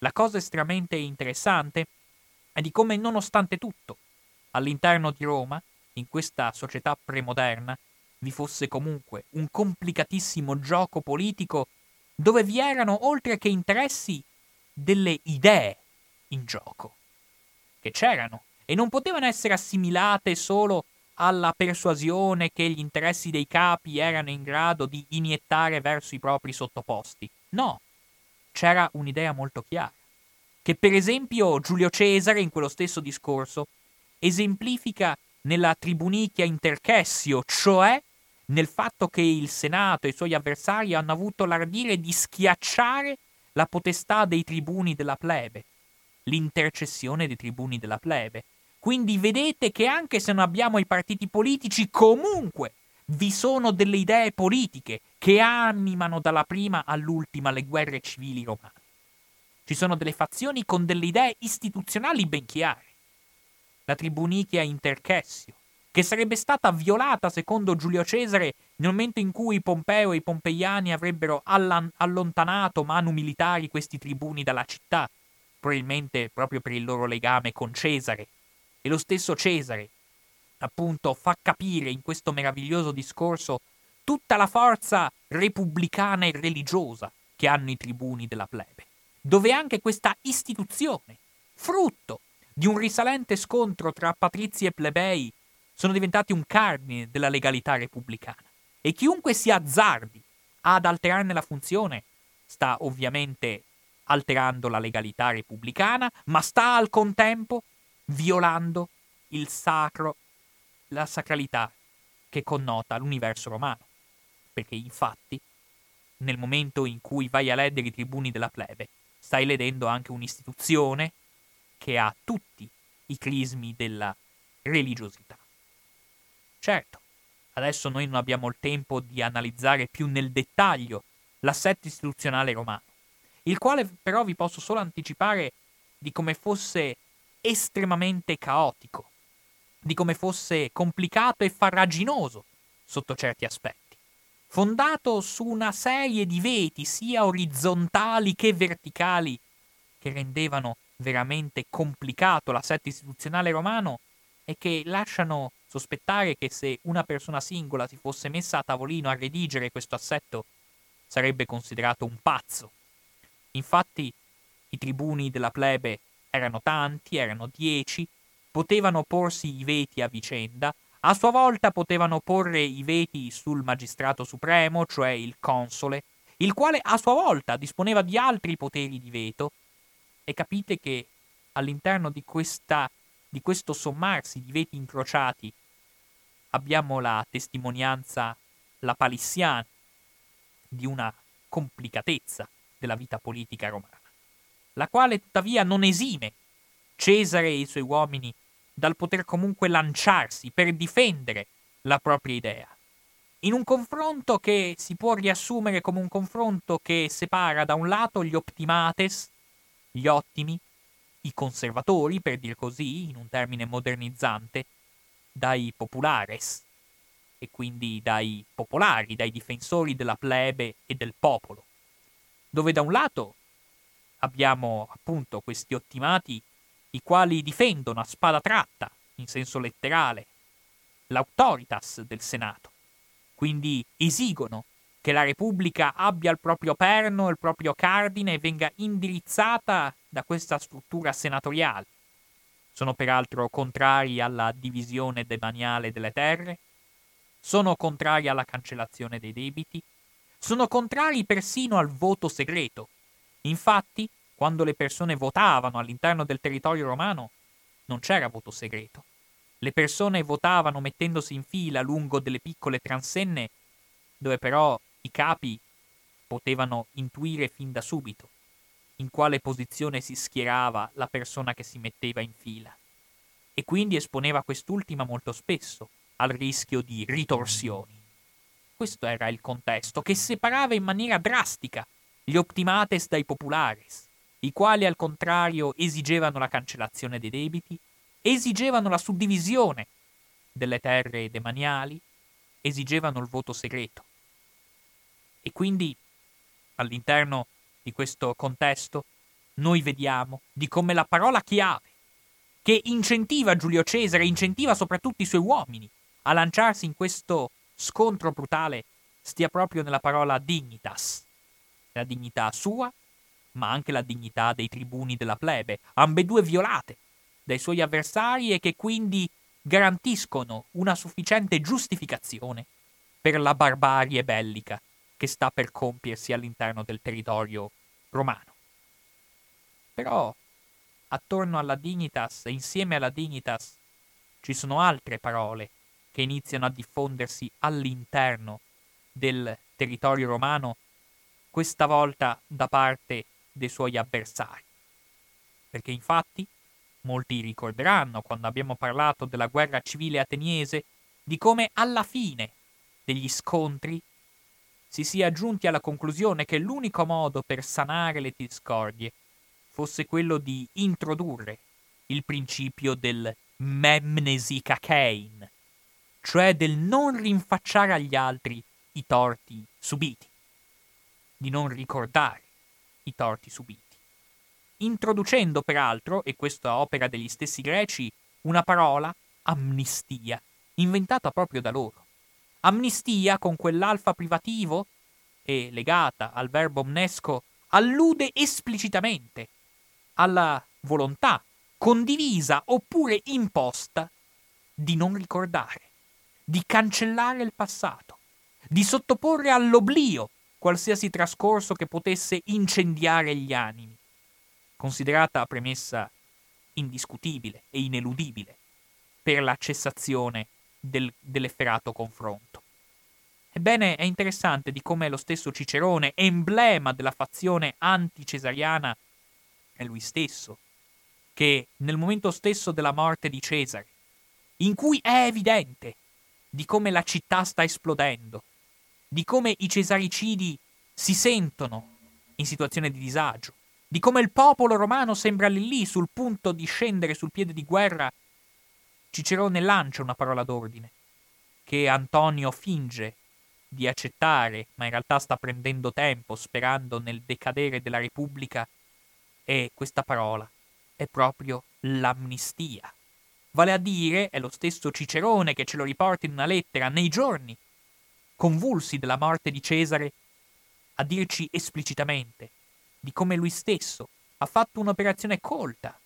la cosa estremamente interessante è di come, nonostante tutto, all'interno di Roma, in questa società premoderna, vi fosse comunque un complicatissimo gioco politico dove vi erano, oltre che interessi, delle idee in gioco che c'erano e non potevano essere assimilate solo alla persuasione che gli interessi dei capi erano in grado di iniettare verso i propri sottoposti. No, c'era un'idea molto chiara, che per esempio Giulio Cesare in quello stesso discorso esemplifica nella tribunichia interchessio, cioè nel fatto che il Senato e i suoi avversari hanno avuto l'ardire di schiacciare la potestà dei tribuni della plebe, l'intercessione dei tribuni della plebe. Quindi vedete che anche se non abbiamo i partiti politici, comunque vi sono delle idee politiche che animano dalla prima all'ultima le guerre civili romane. Ci sono delle fazioni con delle idee istituzionali ben chiare. La tribunichia interchessio, che sarebbe stata violata secondo Giulio Cesare nel momento in cui Pompeo e i pompeiani avrebbero allontanato manu militari questi tribuni dalla città probabilmente proprio per il loro legame con Cesare. E lo stesso Cesare, appunto, fa capire in questo meraviglioso discorso tutta la forza repubblicana e religiosa che hanno i tribuni della plebe, dove anche questa istituzione, frutto di un risalente scontro tra patrizi e plebei, sono diventati un cardine della legalità repubblicana. E chiunque si azzardi ad alterarne la funzione sta ovviamente alterando la legalità repubblicana, ma sta al contempo violando il sacro, la sacralità che connota l'universo romano. Perché infatti, nel momento in cui vai a leggere i tribuni della plebe, stai ledendo anche un'istituzione che ha tutti i crismi della religiosità. Certo, adesso noi non abbiamo il tempo di analizzare più nel dettaglio l'assetto istituzionale romano, il quale però vi posso solo anticipare di come fosse estremamente caotico, di come fosse complicato e farraginoso sotto certi aspetti, fondato su una serie di veti sia orizzontali che verticali che rendevano veramente complicato l'assetto istituzionale romano e che lasciano sospettare che se una persona singola si fosse messa a tavolino a redigere questo assetto sarebbe considerato un pazzo. Infatti i tribuni della plebe erano tanti, erano dieci, potevano porsi i veti a vicenda, a sua volta potevano porre i veti sul magistrato supremo, cioè il console, il quale a sua volta disponeva di altri poteri di veto, e capite che all'interno di, questa, di questo sommarsi di veti incrociati abbiamo la testimonianza lapalissiana di una complicatezza della vita politica romana, la quale tuttavia non esime Cesare e i suoi uomini dal poter comunque lanciarsi per difendere la propria idea. In un confronto che si può riassumere come un confronto che separa da un lato gli optimates, gli ottimi, i conservatori, per dir così, in un termine modernizzante, dai populares, e quindi dai popolari, dai difensori della plebe e del popolo, dove da un lato abbiamo appunto questi ottimati i quali difendono a spada tratta, in senso letterale, l'autoritas del Senato, quindi esigono che la Repubblica abbia il proprio perno, il proprio cardine e venga indirizzata da questa struttura senatoriale. Sono peraltro contrari alla divisione demaniale delle terre, sono contrari alla cancellazione dei debiti, sono contrari persino al voto segreto. Infatti, quando le persone votavano all'interno del territorio romano, non c'era voto segreto. Le persone votavano mettendosi in fila lungo delle piccole transenne, dove però i capi potevano intuire fin da subito in quale posizione si schierava la persona che si metteva in fila e quindi esponeva quest'ultima molto spesso al rischio di ritorsioni. Questo era il contesto che separava in maniera drastica gli optimates dai populares, i quali al contrario esigevano la cancellazione dei debiti, esigevano la suddivisione delle terre demaniali, esigevano il voto segreto. E quindi all'interno di questo contesto noi vediamo di come la parola chiave che incentiva Giulio Cesare, incentiva soprattutto i suoi uomini a lanciarsi in questo scontro brutale, stia proprio nella parola dignitas, la dignità sua, ma anche la dignità dei tribuni della plebe, ambedue violate dai suoi avversari e che quindi garantiscono una sufficiente giustificazione per la barbarie bellica che sta per compiersi all'interno del territorio romano. Però attorno alla dignitas e insieme alla dignitas ci sono altre parole che iniziano a diffondersi all'interno del territorio romano, questa volta da parte dei suoi avversari. Perché infatti molti ricorderanno quando abbiamo parlato della guerra civile ateniese di come alla fine degli scontri si sia giunti alla conclusione che l'unico modo per sanare le discordie fosse quello di introdurre il principio del memnesi kakein, cioè del non rinfacciare agli altri i torti subiti, di non ricordare i torti subiti, introducendo peraltro, e questa opera degli stessi greci, una parola, amnistia, inventata proprio da loro. Amnistia con quell'alfa privativo e legata al verbo omnesco allude esplicitamente alla volontà condivisa oppure imposta di non ricordare, di cancellare il passato, di sottoporre all'oblio qualsiasi trascorso che potesse incendiare gli animi, considerata premessa indiscutibile e ineludibile per la cessazione del, dell'efferato confronto. Ebbene, è interessante di come lo stesso Cicerone, emblema della fazione anticesariana, è lui stesso, che nel momento stesso della morte di Cesare, in cui è evidente di come la città sta esplodendo, di come i cesaricidi si sentono in situazione di disagio, di come il popolo romano sembra lì lì sul punto di scendere sul piede di guerra, Cicerone lancia una parola d'ordine, che Antonio finge di accettare, ma in realtà sta prendendo tempo, sperando nel decadere della Repubblica, è questa parola, è proprio l'amnistia. Vale a dire, è lo stesso Cicerone che ce lo riporta in una lettera nei giorni convulsi della morte di Cesare, a dirci esplicitamente di come lui stesso ha fatto un'operazione colta,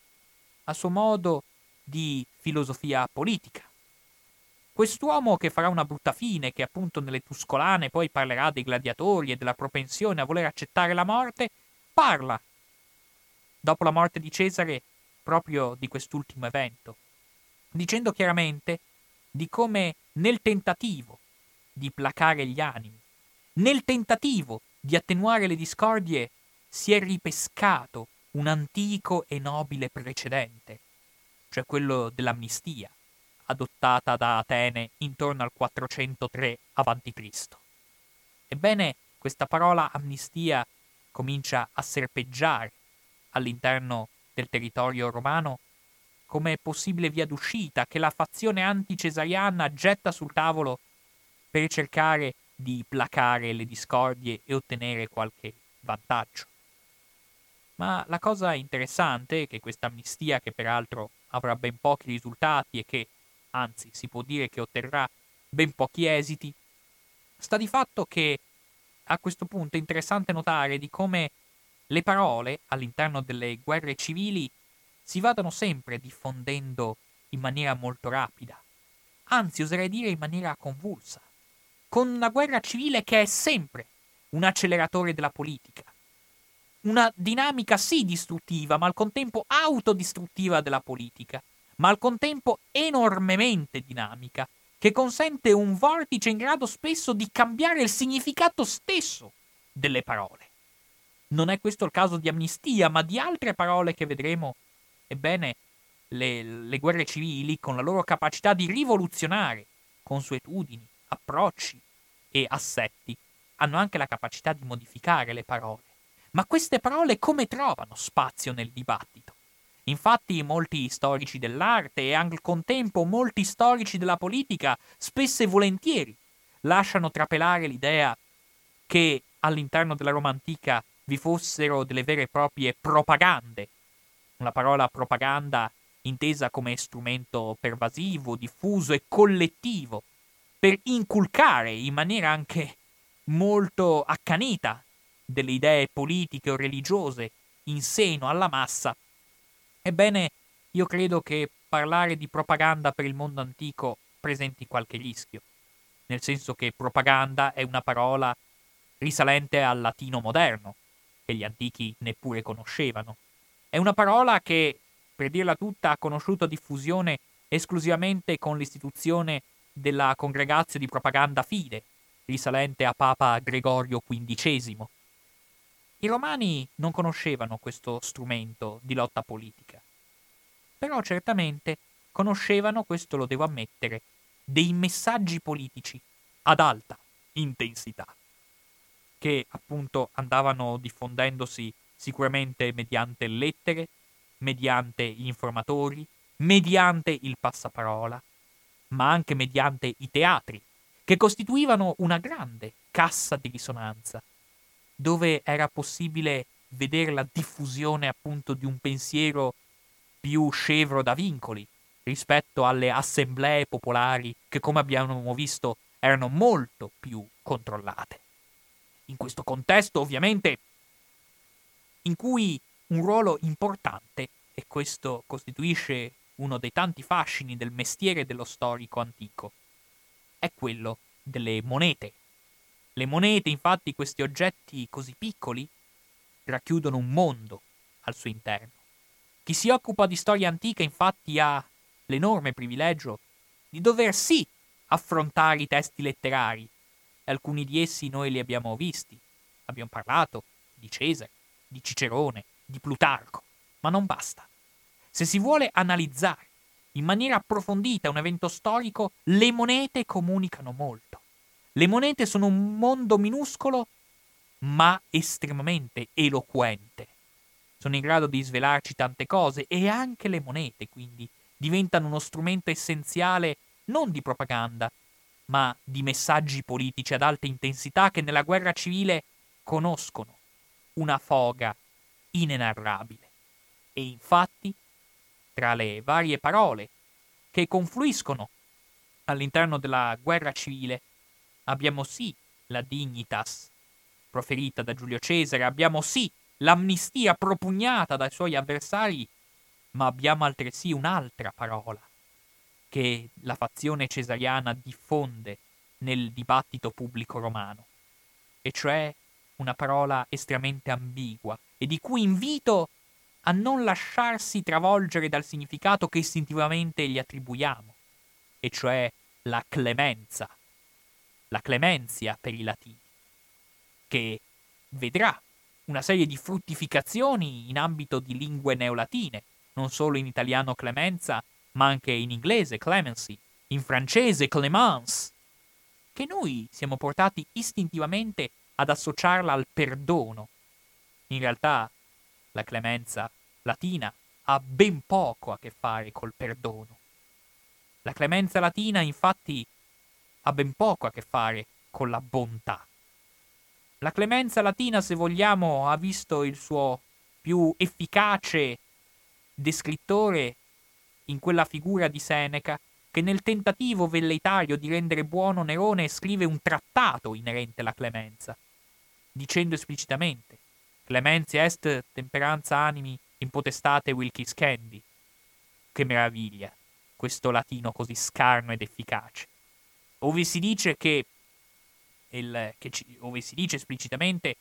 a suo modo di filosofia politica. Quest'uomo che farà una brutta fine, che appunto nelle Tuscolane poi parlerà dei gladiatori e della propensione a voler accettare la morte, parla, dopo la morte di Cesare, proprio di quest'ultimo evento, dicendo chiaramente di come nel tentativo di placare gli animi, nel tentativo di attenuare le discordie, si è ripescato un antico e nobile precedente, cioè quello dell'amnistia, adottata da Atene intorno al 403 a.C. Ebbene, questa parola amnistia comincia a serpeggiare all'interno del territorio romano come possibile via d'uscita che la fazione anticesariana getta sul tavolo per cercare di placare le discordie e ottenere qualche vantaggio. Ma la cosa interessante è che questa amnistia, che peraltro avrà ben pochi risultati e che, anzi, si può dire che otterrà ben pochi esiti, sta di fatto che a questo punto è interessante notare di come le parole all'interno delle guerre civili si vadano sempre diffondendo in maniera molto rapida, anzi oserei dire in maniera convulsa con una guerra civile che è sempre un acceleratore della politica. Una dinamica sì distruttiva, ma al contempo autodistruttiva della politica, ma al contempo enormemente dinamica, che consente un vortice in grado spesso di cambiare il significato stesso delle parole. Non è questo il caso di amnistia, ma di altre parole che vedremo. Ebbene, le, le guerre civili, con la loro capacità di rivoluzionare consuetudini, approcci e assetti hanno anche la capacità di modificare le parole. Ma queste parole come trovano spazio nel dibattito? Infatti molti storici dell'arte e al contempo molti storici della politica spesso e volentieri lasciano trapelare l'idea che all'interno della Roma antica vi fossero delle vere e proprie propagande. La parola propaganda intesa come strumento pervasivo, diffuso e collettivo per inculcare in maniera anche molto accanita delle idee politiche o religiose in seno alla massa, ebbene io credo che parlare di propaganda per il mondo antico presenti qualche rischio, nel senso che propaganda è una parola risalente al latino moderno, che gli antichi neppure conoscevano. È una parola che, per dirla tutta, ha conosciuto diffusione esclusivamente con l'istituzione della congregazione di propaganda fide, risalente a Papa Gregorio XV. I romani non conoscevano questo strumento di lotta politica, però certamente conoscevano, questo lo devo ammettere, dei messaggi politici ad alta intensità, che appunto andavano diffondendosi sicuramente mediante lettere, mediante informatori, mediante il passaparola, ma anche mediante i teatri, che costituivano una grande cassa di risonanza, dove era possibile vedere la diffusione appunto di un pensiero più scevro da vincoli rispetto alle assemblee popolari che, come abbiamo visto, erano molto più controllate. In questo contesto, ovviamente, in cui un ruolo importante, e questo costituisce uno dei tanti fascini del mestiere dello storico antico, è quello delle monete. Le monete, infatti, questi oggetti così piccoli, racchiudono un mondo al suo interno. Chi si occupa di storia antica, infatti, ha l'enorme privilegio di dover sì affrontare i testi letterari. Alcuni di essi noi li abbiamo visti. Abbiamo parlato di Cesare, di Cicerone, di Plutarco, ma non basta. Se si vuole analizzare in maniera approfondita un evento storico, le monete comunicano molto. Le monete sono un mondo minuscolo, ma estremamente eloquente. Sono in grado di svelarci tante cose e anche le monete, quindi, diventano uno strumento essenziale non di propaganda, ma di messaggi politici ad alta intensità che nella guerra civile conoscono una foga inenarrabile. E infatti, tra le varie parole che confluiscono all'interno della guerra civile, abbiamo sì la dignitas proferita da Giulio Cesare, abbiamo sì l'amnistia propugnata dai suoi avversari, ma abbiamo altresì un'altra parola che la fazione cesariana diffonde nel dibattito pubblico romano, e cioè una parola estremamente ambigua e di cui invito a non lasciarsi travolgere dal significato che istintivamente gli attribuiamo, e cioè la clemenza, la clemenzia per i latini, che vedrà una serie di fruttificazioni in ambito di lingue neolatine, non solo in italiano clemenza, ma anche in inglese clemency, in francese clemence, che noi siamo portati istintivamente ad associarla al perdono. In realtà la clemenza latina ha ben poco a che fare col perdono. La clemenza latina infatti ha ben poco a che fare con la bontà. La clemenza latina, se vogliamo, ha visto il suo più efficace descrittore in quella figura di Seneca che nel tentativo velleitario di rendere buono Nerone scrive un trattato inerente alla clemenza, dicendo esplicitamente Clementia est temperanza animi in potestate wilkis candy. Che meraviglia, questo latino così scarno ed efficace. Ove si dice che il, che ci, dove si dice esplicitamente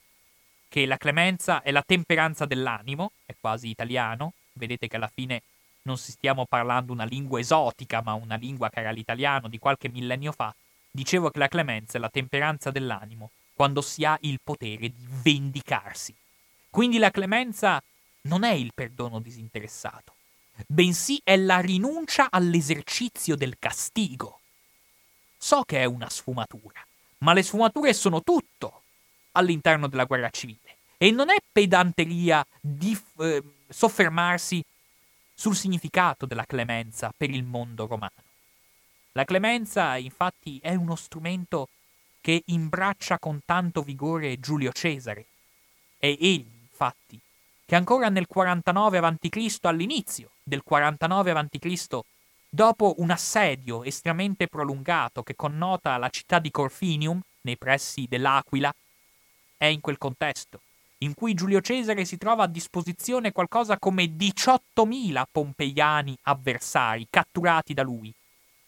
che la clemenza è la temperanza dell'animo, è quasi italiano, vedete che alla fine non si stiamo parlando una lingua esotica, ma una lingua che era l'italiano di qualche millennio fa, dicevo che la clemenza è la temperanza dell'animo quando si ha il potere di vendicarsi. Quindi la clemenza non è il perdono disinteressato, bensì è la rinuncia all'esercizio del castigo. So che è una sfumatura, ma le sfumature sono tutto all'interno della guerra civile. E non è pedanteria di eh, soffermarsi sul significato della clemenza per il mondo romano. La clemenza, infatti, è uno strumento che imbraccia con tanto vigore Giulio Cesare. È egli, infatti, che ancora nel 49 a.C., all'inizio del 49 a.C., Dopo un assedio estremamente prolungato che connota la città di Corfinium, nei pressi dell'Aquila, è in quel contesto, in cui Giulio Cesare si trova a disposizione qualcosa come 18.000 pompeiani avversari catturati da lui,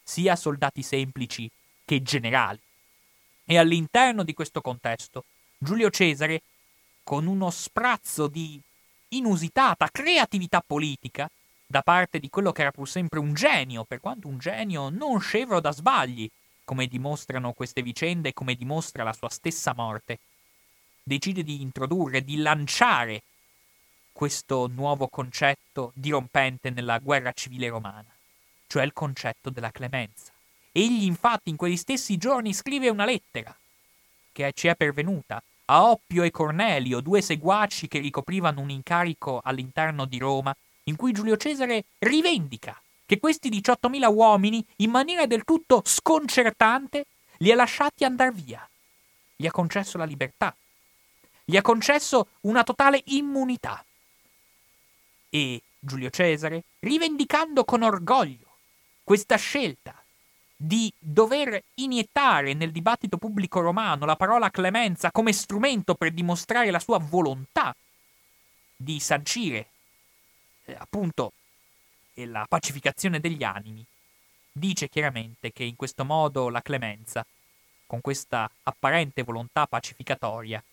sia soldati semplici che generali. E all'interno di questo contesto, Giulio Cesare, con uno sprazzo di inusitata creatività politica, da parte di quello che era pur sempre un genio, per quanto un genio non scevro da sbagli, come dimostrano queste vicende e come dimostra la sua stessa morte, decide di introdurre, di lanciare questo nuovo concetto dirompente nella guerra civile romana, cioè il concetto della clemenza. Egli infatti in quegli stessi giorni scrive una lettera che ci è pervenuta a Oppio e Cornelio, due seguaci che ricoprivano un incarico all'interno di Roma in cui Giulio Cesare rivendica che questi 18.000 uomini, in maniera del tutto sconcertante, li ha lasciati andare via. Gli ha concesso la libertà. Gli ha concesso una totale immunità. E Giulio Cesare, rivendicando con orgoglio questa scelta di dover iniettare nel dibattito pubblico romano la parola clemenza come strumento per dimostrare la sua volontà di sancire eh, appunto la pacificazione degli animi, dice chiaramente che in questo modo la clemenza, con questa apparente volontà pacificatoria,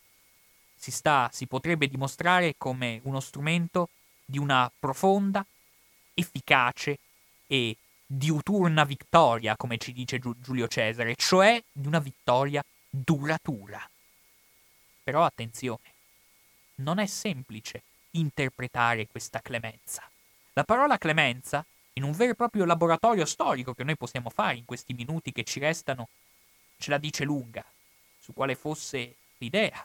si, sta, si potrebbe dimostrare come uno strumento di una profonda, efficace e diuturna vittoria, come ci dice Giulio Cesare, cioè di una vittoria duratura. Però attenzione, non è semplice interpretare questa clemenza. La parola clemenza, in un vero e proprio laboratorio storico che noi possiamo fare in questi minuti che ci restano, ce la dice lunga, su quale fosse l'idea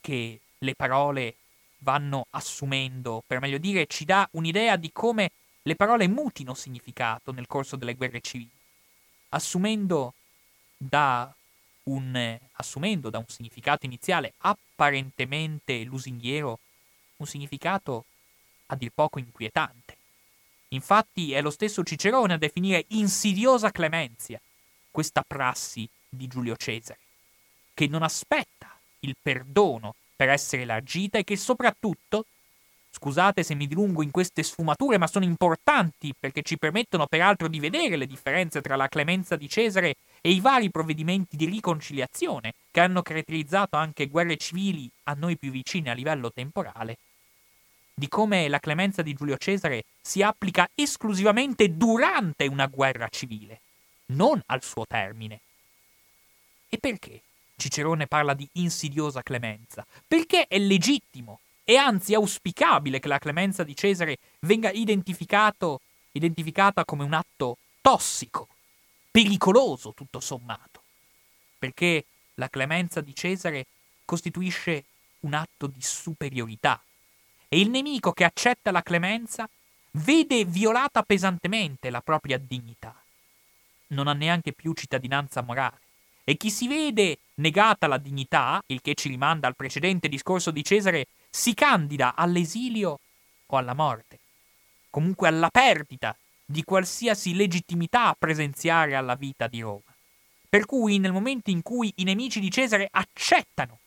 che le parole vanno assumendo, per meglio dire, ci dà un'idea di come le parole mutino significato nel corso delle guerre civili, assumendo da un, assumendo da un significato iniziale apparentemente lusinghiero un significato a dir poco inquietante. Infatti è lo stesso Cicerone a definire insidiosa clemenzia questa prassi di Giulio Cesare, che non aspetta il perdono per essere largita e che soprattutto, scusate se mi dilungo in queste sfumature, ma sono importanti perché ci permettono peraltro di vedere le differenze tra la clemenza di Cesare e i vari provvedimenti di riconciliazione che hanno caratterizzato anche guerre civili a noi più vicine a livello temporale, di come la clemenza di Giulio Cesare si applica esclusivamente durante una guerra civile, non al suo termine. E perché? Cicerone parla di insidiosa clemenza, perché è legittimo e anzi auspicabile che la clemenza di Cesare venga identificata come un atto tossico, pericoloso tutto sommato, perché la clemenza di Cesare costituisce un atto di superiorità. E il nemico che accetta la clemenza vede violata pesantemente la propria dignità. Non ha neanche più cittadinanza morale. E chi si vede negata la dignità, il che ci rimanda al precedente discorso di Cesare, si candida all'esilio o alla morte, comunque alla perdita di qualsiasi legittimità a presenziare alla vita di Roma. Per cui nel momento in cui i nemici di Cesare accettano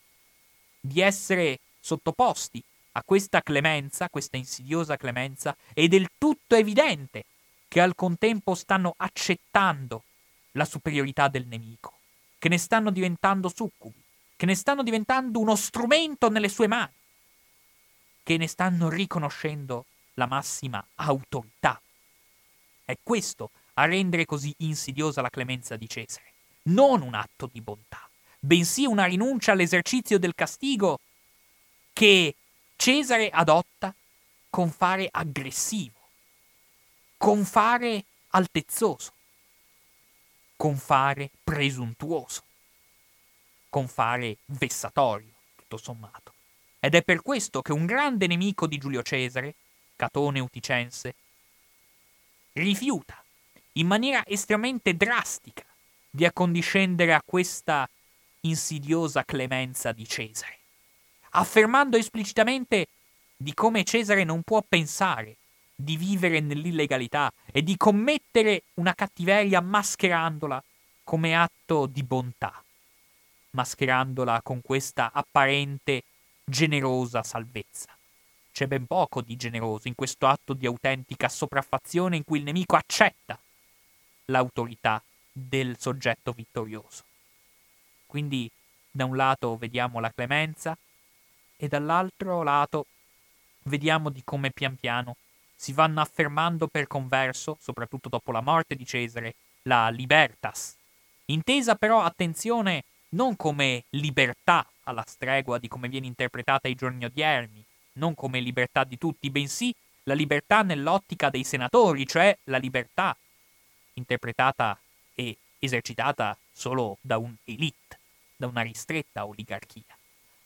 di essere sottoposti a questa clemenza, questa insidiosa clemenza, è del tutto evidente che al contempo stanno accettando la superiorità del nemico che ne stanno diventando succubi, che ne stanno diventando uno strumento nelle sue mani, che ne stanno riconoscendo la massima autorità. È questo a rendere così insidiosa la clemenza di Cesare, non un atto di bontà, bensì una rinuncia all'esercizio del castigo che Cesare adotta con fare aggressivo, con fare altezzoso con fare presuntuoso, con fare vessatorio, tutto sommato. Ed è per questo che un grande nemico di Giulio Cesare, Catone Uticense, rifiuta in maniera estremamente drastica di accondiscendere a questa insidiosa clemenza di Cesare, affermando esplicitamente di come Cesare non può pensare di vivere nell'illegalità e di commettere una cattiveria mascherandola come atto di bontà, mascherandola con questa apparente generosa salvezza. C'è ben poco di generoso in questo atto di autentica sopraffazione in cui il nemico accetta l'autorità del soggetto vittorioso. Quindi da un lato vediamo la clemenza e dall'altro lato vediamo di come pian piano si vanno affermando per converso, soprattutto dopo la morte di Cesare, la libertas. Intesa però, attenzione, non come libertà alla stregua di come viene interpretata ai giorni odierni, non come libertà di tutti, bensì la libertà nell'ottica dei senatori, cioè la libertà interpretata e esercitata solo da un elite, da una ristretta oligarchia.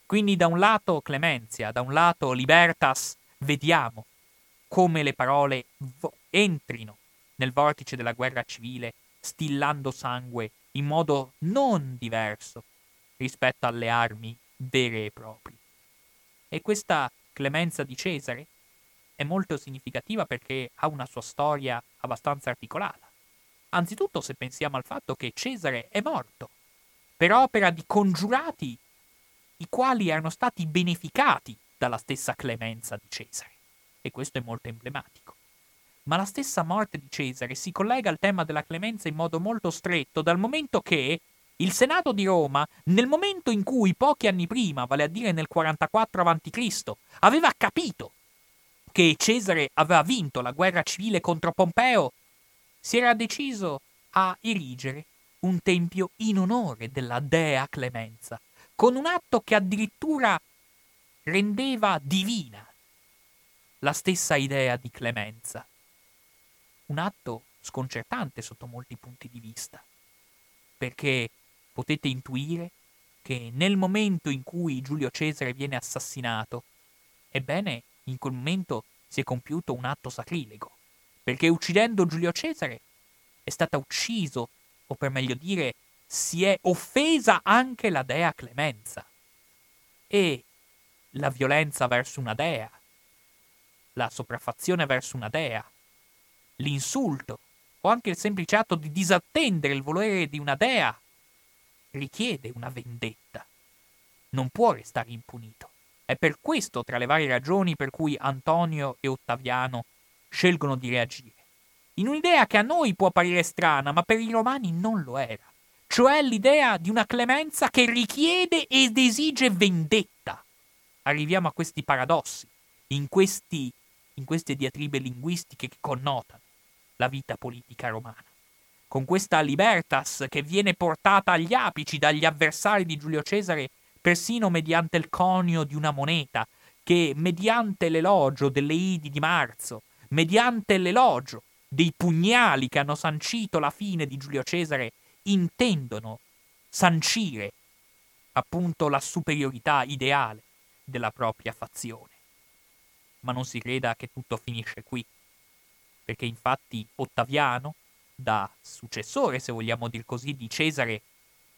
Quindi da un lato clemenzia, da un lato libertas, vediamo come le parole vo- entrino nel vortice della guerra civile, stillando sangue in modo non diverso rispetto alle armi vere e proprie. E questa clemenza di Cesare è molto significativa perché ha una sua storia abbastanza articolata. Anzitutto se pensiamo al fatto che Cesare è morto per opera di congiurati i quali erano stati beneficati dalla stessa clemenza di Cesare e questo è molto emblematico. Ma la stessa morte di Cesare si collega al tema della clemenza in modo molto stretto, dal momento che il Senato di Roma, nel momento in cui pochi anni prima, vale a dire nel 44 a.C., aveva capito che Cesare aveva vinto la guerra civile contro Pompeo, si era deciso a erigere un tempio in onore della dea clemenza, con un atto che addirittura rendeva divina la stessa idea di clemenza. Un atto sconcertante sotto molti punti di vista, perché potete intuire che nel momento in cui Giulio Cesare viene assassinato, ebbene, in quel momento si è compiuto un atto sacrilego, perché uccidendo Giulio Cesare è stata ucciso, o per meglio dire, si è offesa anche la dea clemenza. E la violenza verso una dea la sopraffazione verso una dea, l'insulto o anche il semplice atto di disattendere il volere di una dea richiede una vendetta. Non può restare impunito. È per questo, tra le varie ragioni per cui Antonio e Ottaviano scelgono di reagire. In un'idea che a noi può apparire strana, ma per i romani non lo era. Cioè l'idea di una clemenza che richiede ed esige vendetta. Arriviamo a questi paradossi, in, questi, in queste diatribe linguistiche che connotano la vita politica romana. Con questa libertas che viene portata agli apici dagli avversari di Giulio Cesare persino mediante il conio di una moneta, che mediante l'elogio delle Idi di marzo, mediante l'elogio dei pugnali che hanno sancito la fine di Giulio Cesare, intendono sancire appunto la superiorità ideale della propria fazione. Ma non si creda che tutto finisce qui perché infatti Ottaviano, da successore, se vogliamo dir così, di Cesare,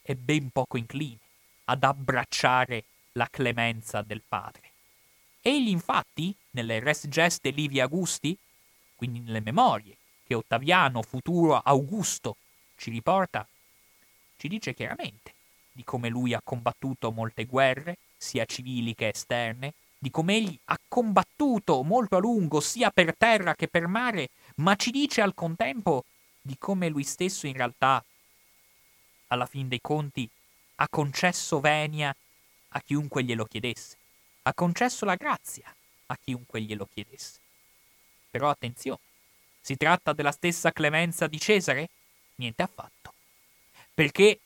è ben poco incline ad abbracciare la clemenza del padre. Egli infatti, nelle res geste Livi Augusti, quindi nelle memorie che Ottaviano, futuro Augusto, ci riporta, ci dice chiaramente di come lui ha combattuto molte guerre, sia civili che esterne, di come egli ha combattuto molto a lungo sia per terra che per mare, ma ci dice al contempo di come lui stesso in realtà, alla fin dei conti, ha concesso venia a chiunque glielo chiedesse, ha concesso la grazia a chiunque glielo chiedesse. Però attenzione, si tratta della stessa clemenza di Cesare? Niente affatto. Perché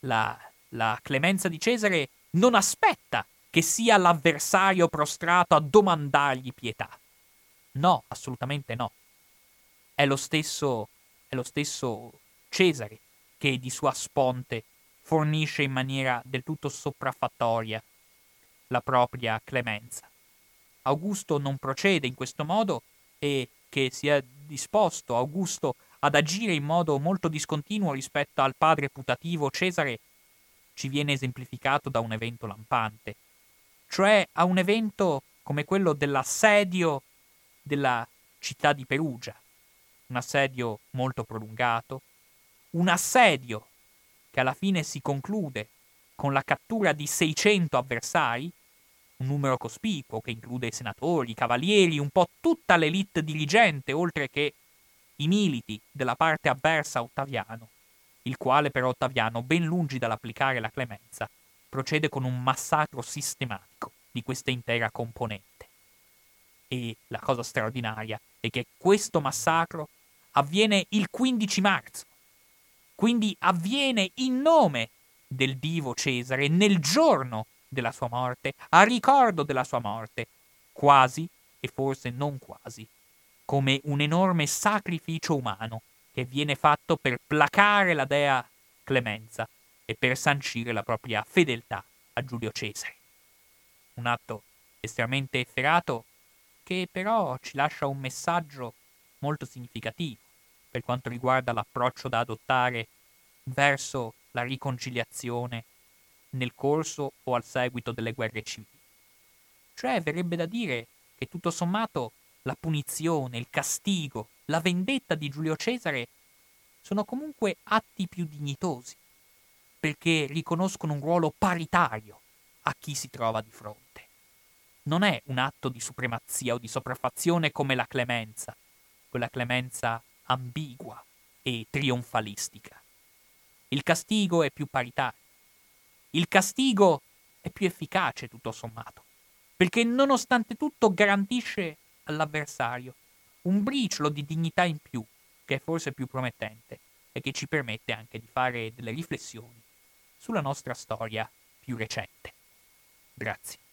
la, la clemenza di Cesare non aspetta che sia l'avversario prostrato a domandargli pietà. No, assolutamente no. È lo stesso, è lo stesso Cesare che di sua sponte fornisce in maniera del tutto sopraffatoria la propria clemenza. Augusto non procede in questo modo e che si è disposto Augusto ad agire in modo molto discontinuo rispetto al padre putativo Cesare ci viene esemplificato da un evento lampante cioè a un evento come quello dell'assedio della città di Perugia, un assedio molto prolungato, un assedio che alla fine si conclude con la cattura di 600 avversari, un numero cospicuo che include i senatori, i cavalieri, un po' tutta l'elite dirigente, oltre che i militi della parte avversa a Ottaviano, il quale però Ottaviano, ben lungi dall'applicare la clemenza, procede con un massacro sistematico di questa intera componente. E la cosa straordinaria è che questo massacro avviene il 15 marzo, quindi avviene in nome del divo Cesare nel giorno della sua morte, a ricordo della sua morte, quasi, e forse non quasi, come un enorme sacrificio umano che viene fatto per placare la dea Clemenza e per sancire la propria fedeltà a Giulio Cesare. Un atto estremamente efferato che però ci lascia un messaggio molto significativo per quanto riguarda l'approccio da adottare verso la riconciliazione nel corso o al seguito delle guerre civili. Cioè verrebbe da dire che tutto sommato la punizione, il castigo, la vendetta di Giulio Cesare sono comunque atti più dignitosi, perché riconoscono un ruolo paritario a chi si trova di fronte. Non è un atto di supremazia o di sopraffazione come la clemenza, quella clemenza ambigua e trionfalistica. Il castigo è più paritario. Il castigo è più efficace tutto sommato, perché nonostante tutto garantisce all'avversario un briciolo di dignità in più, che è forse più promettente e che ci permette anche di fare delle riflessioni sulla nostra storia più recente. Grazie.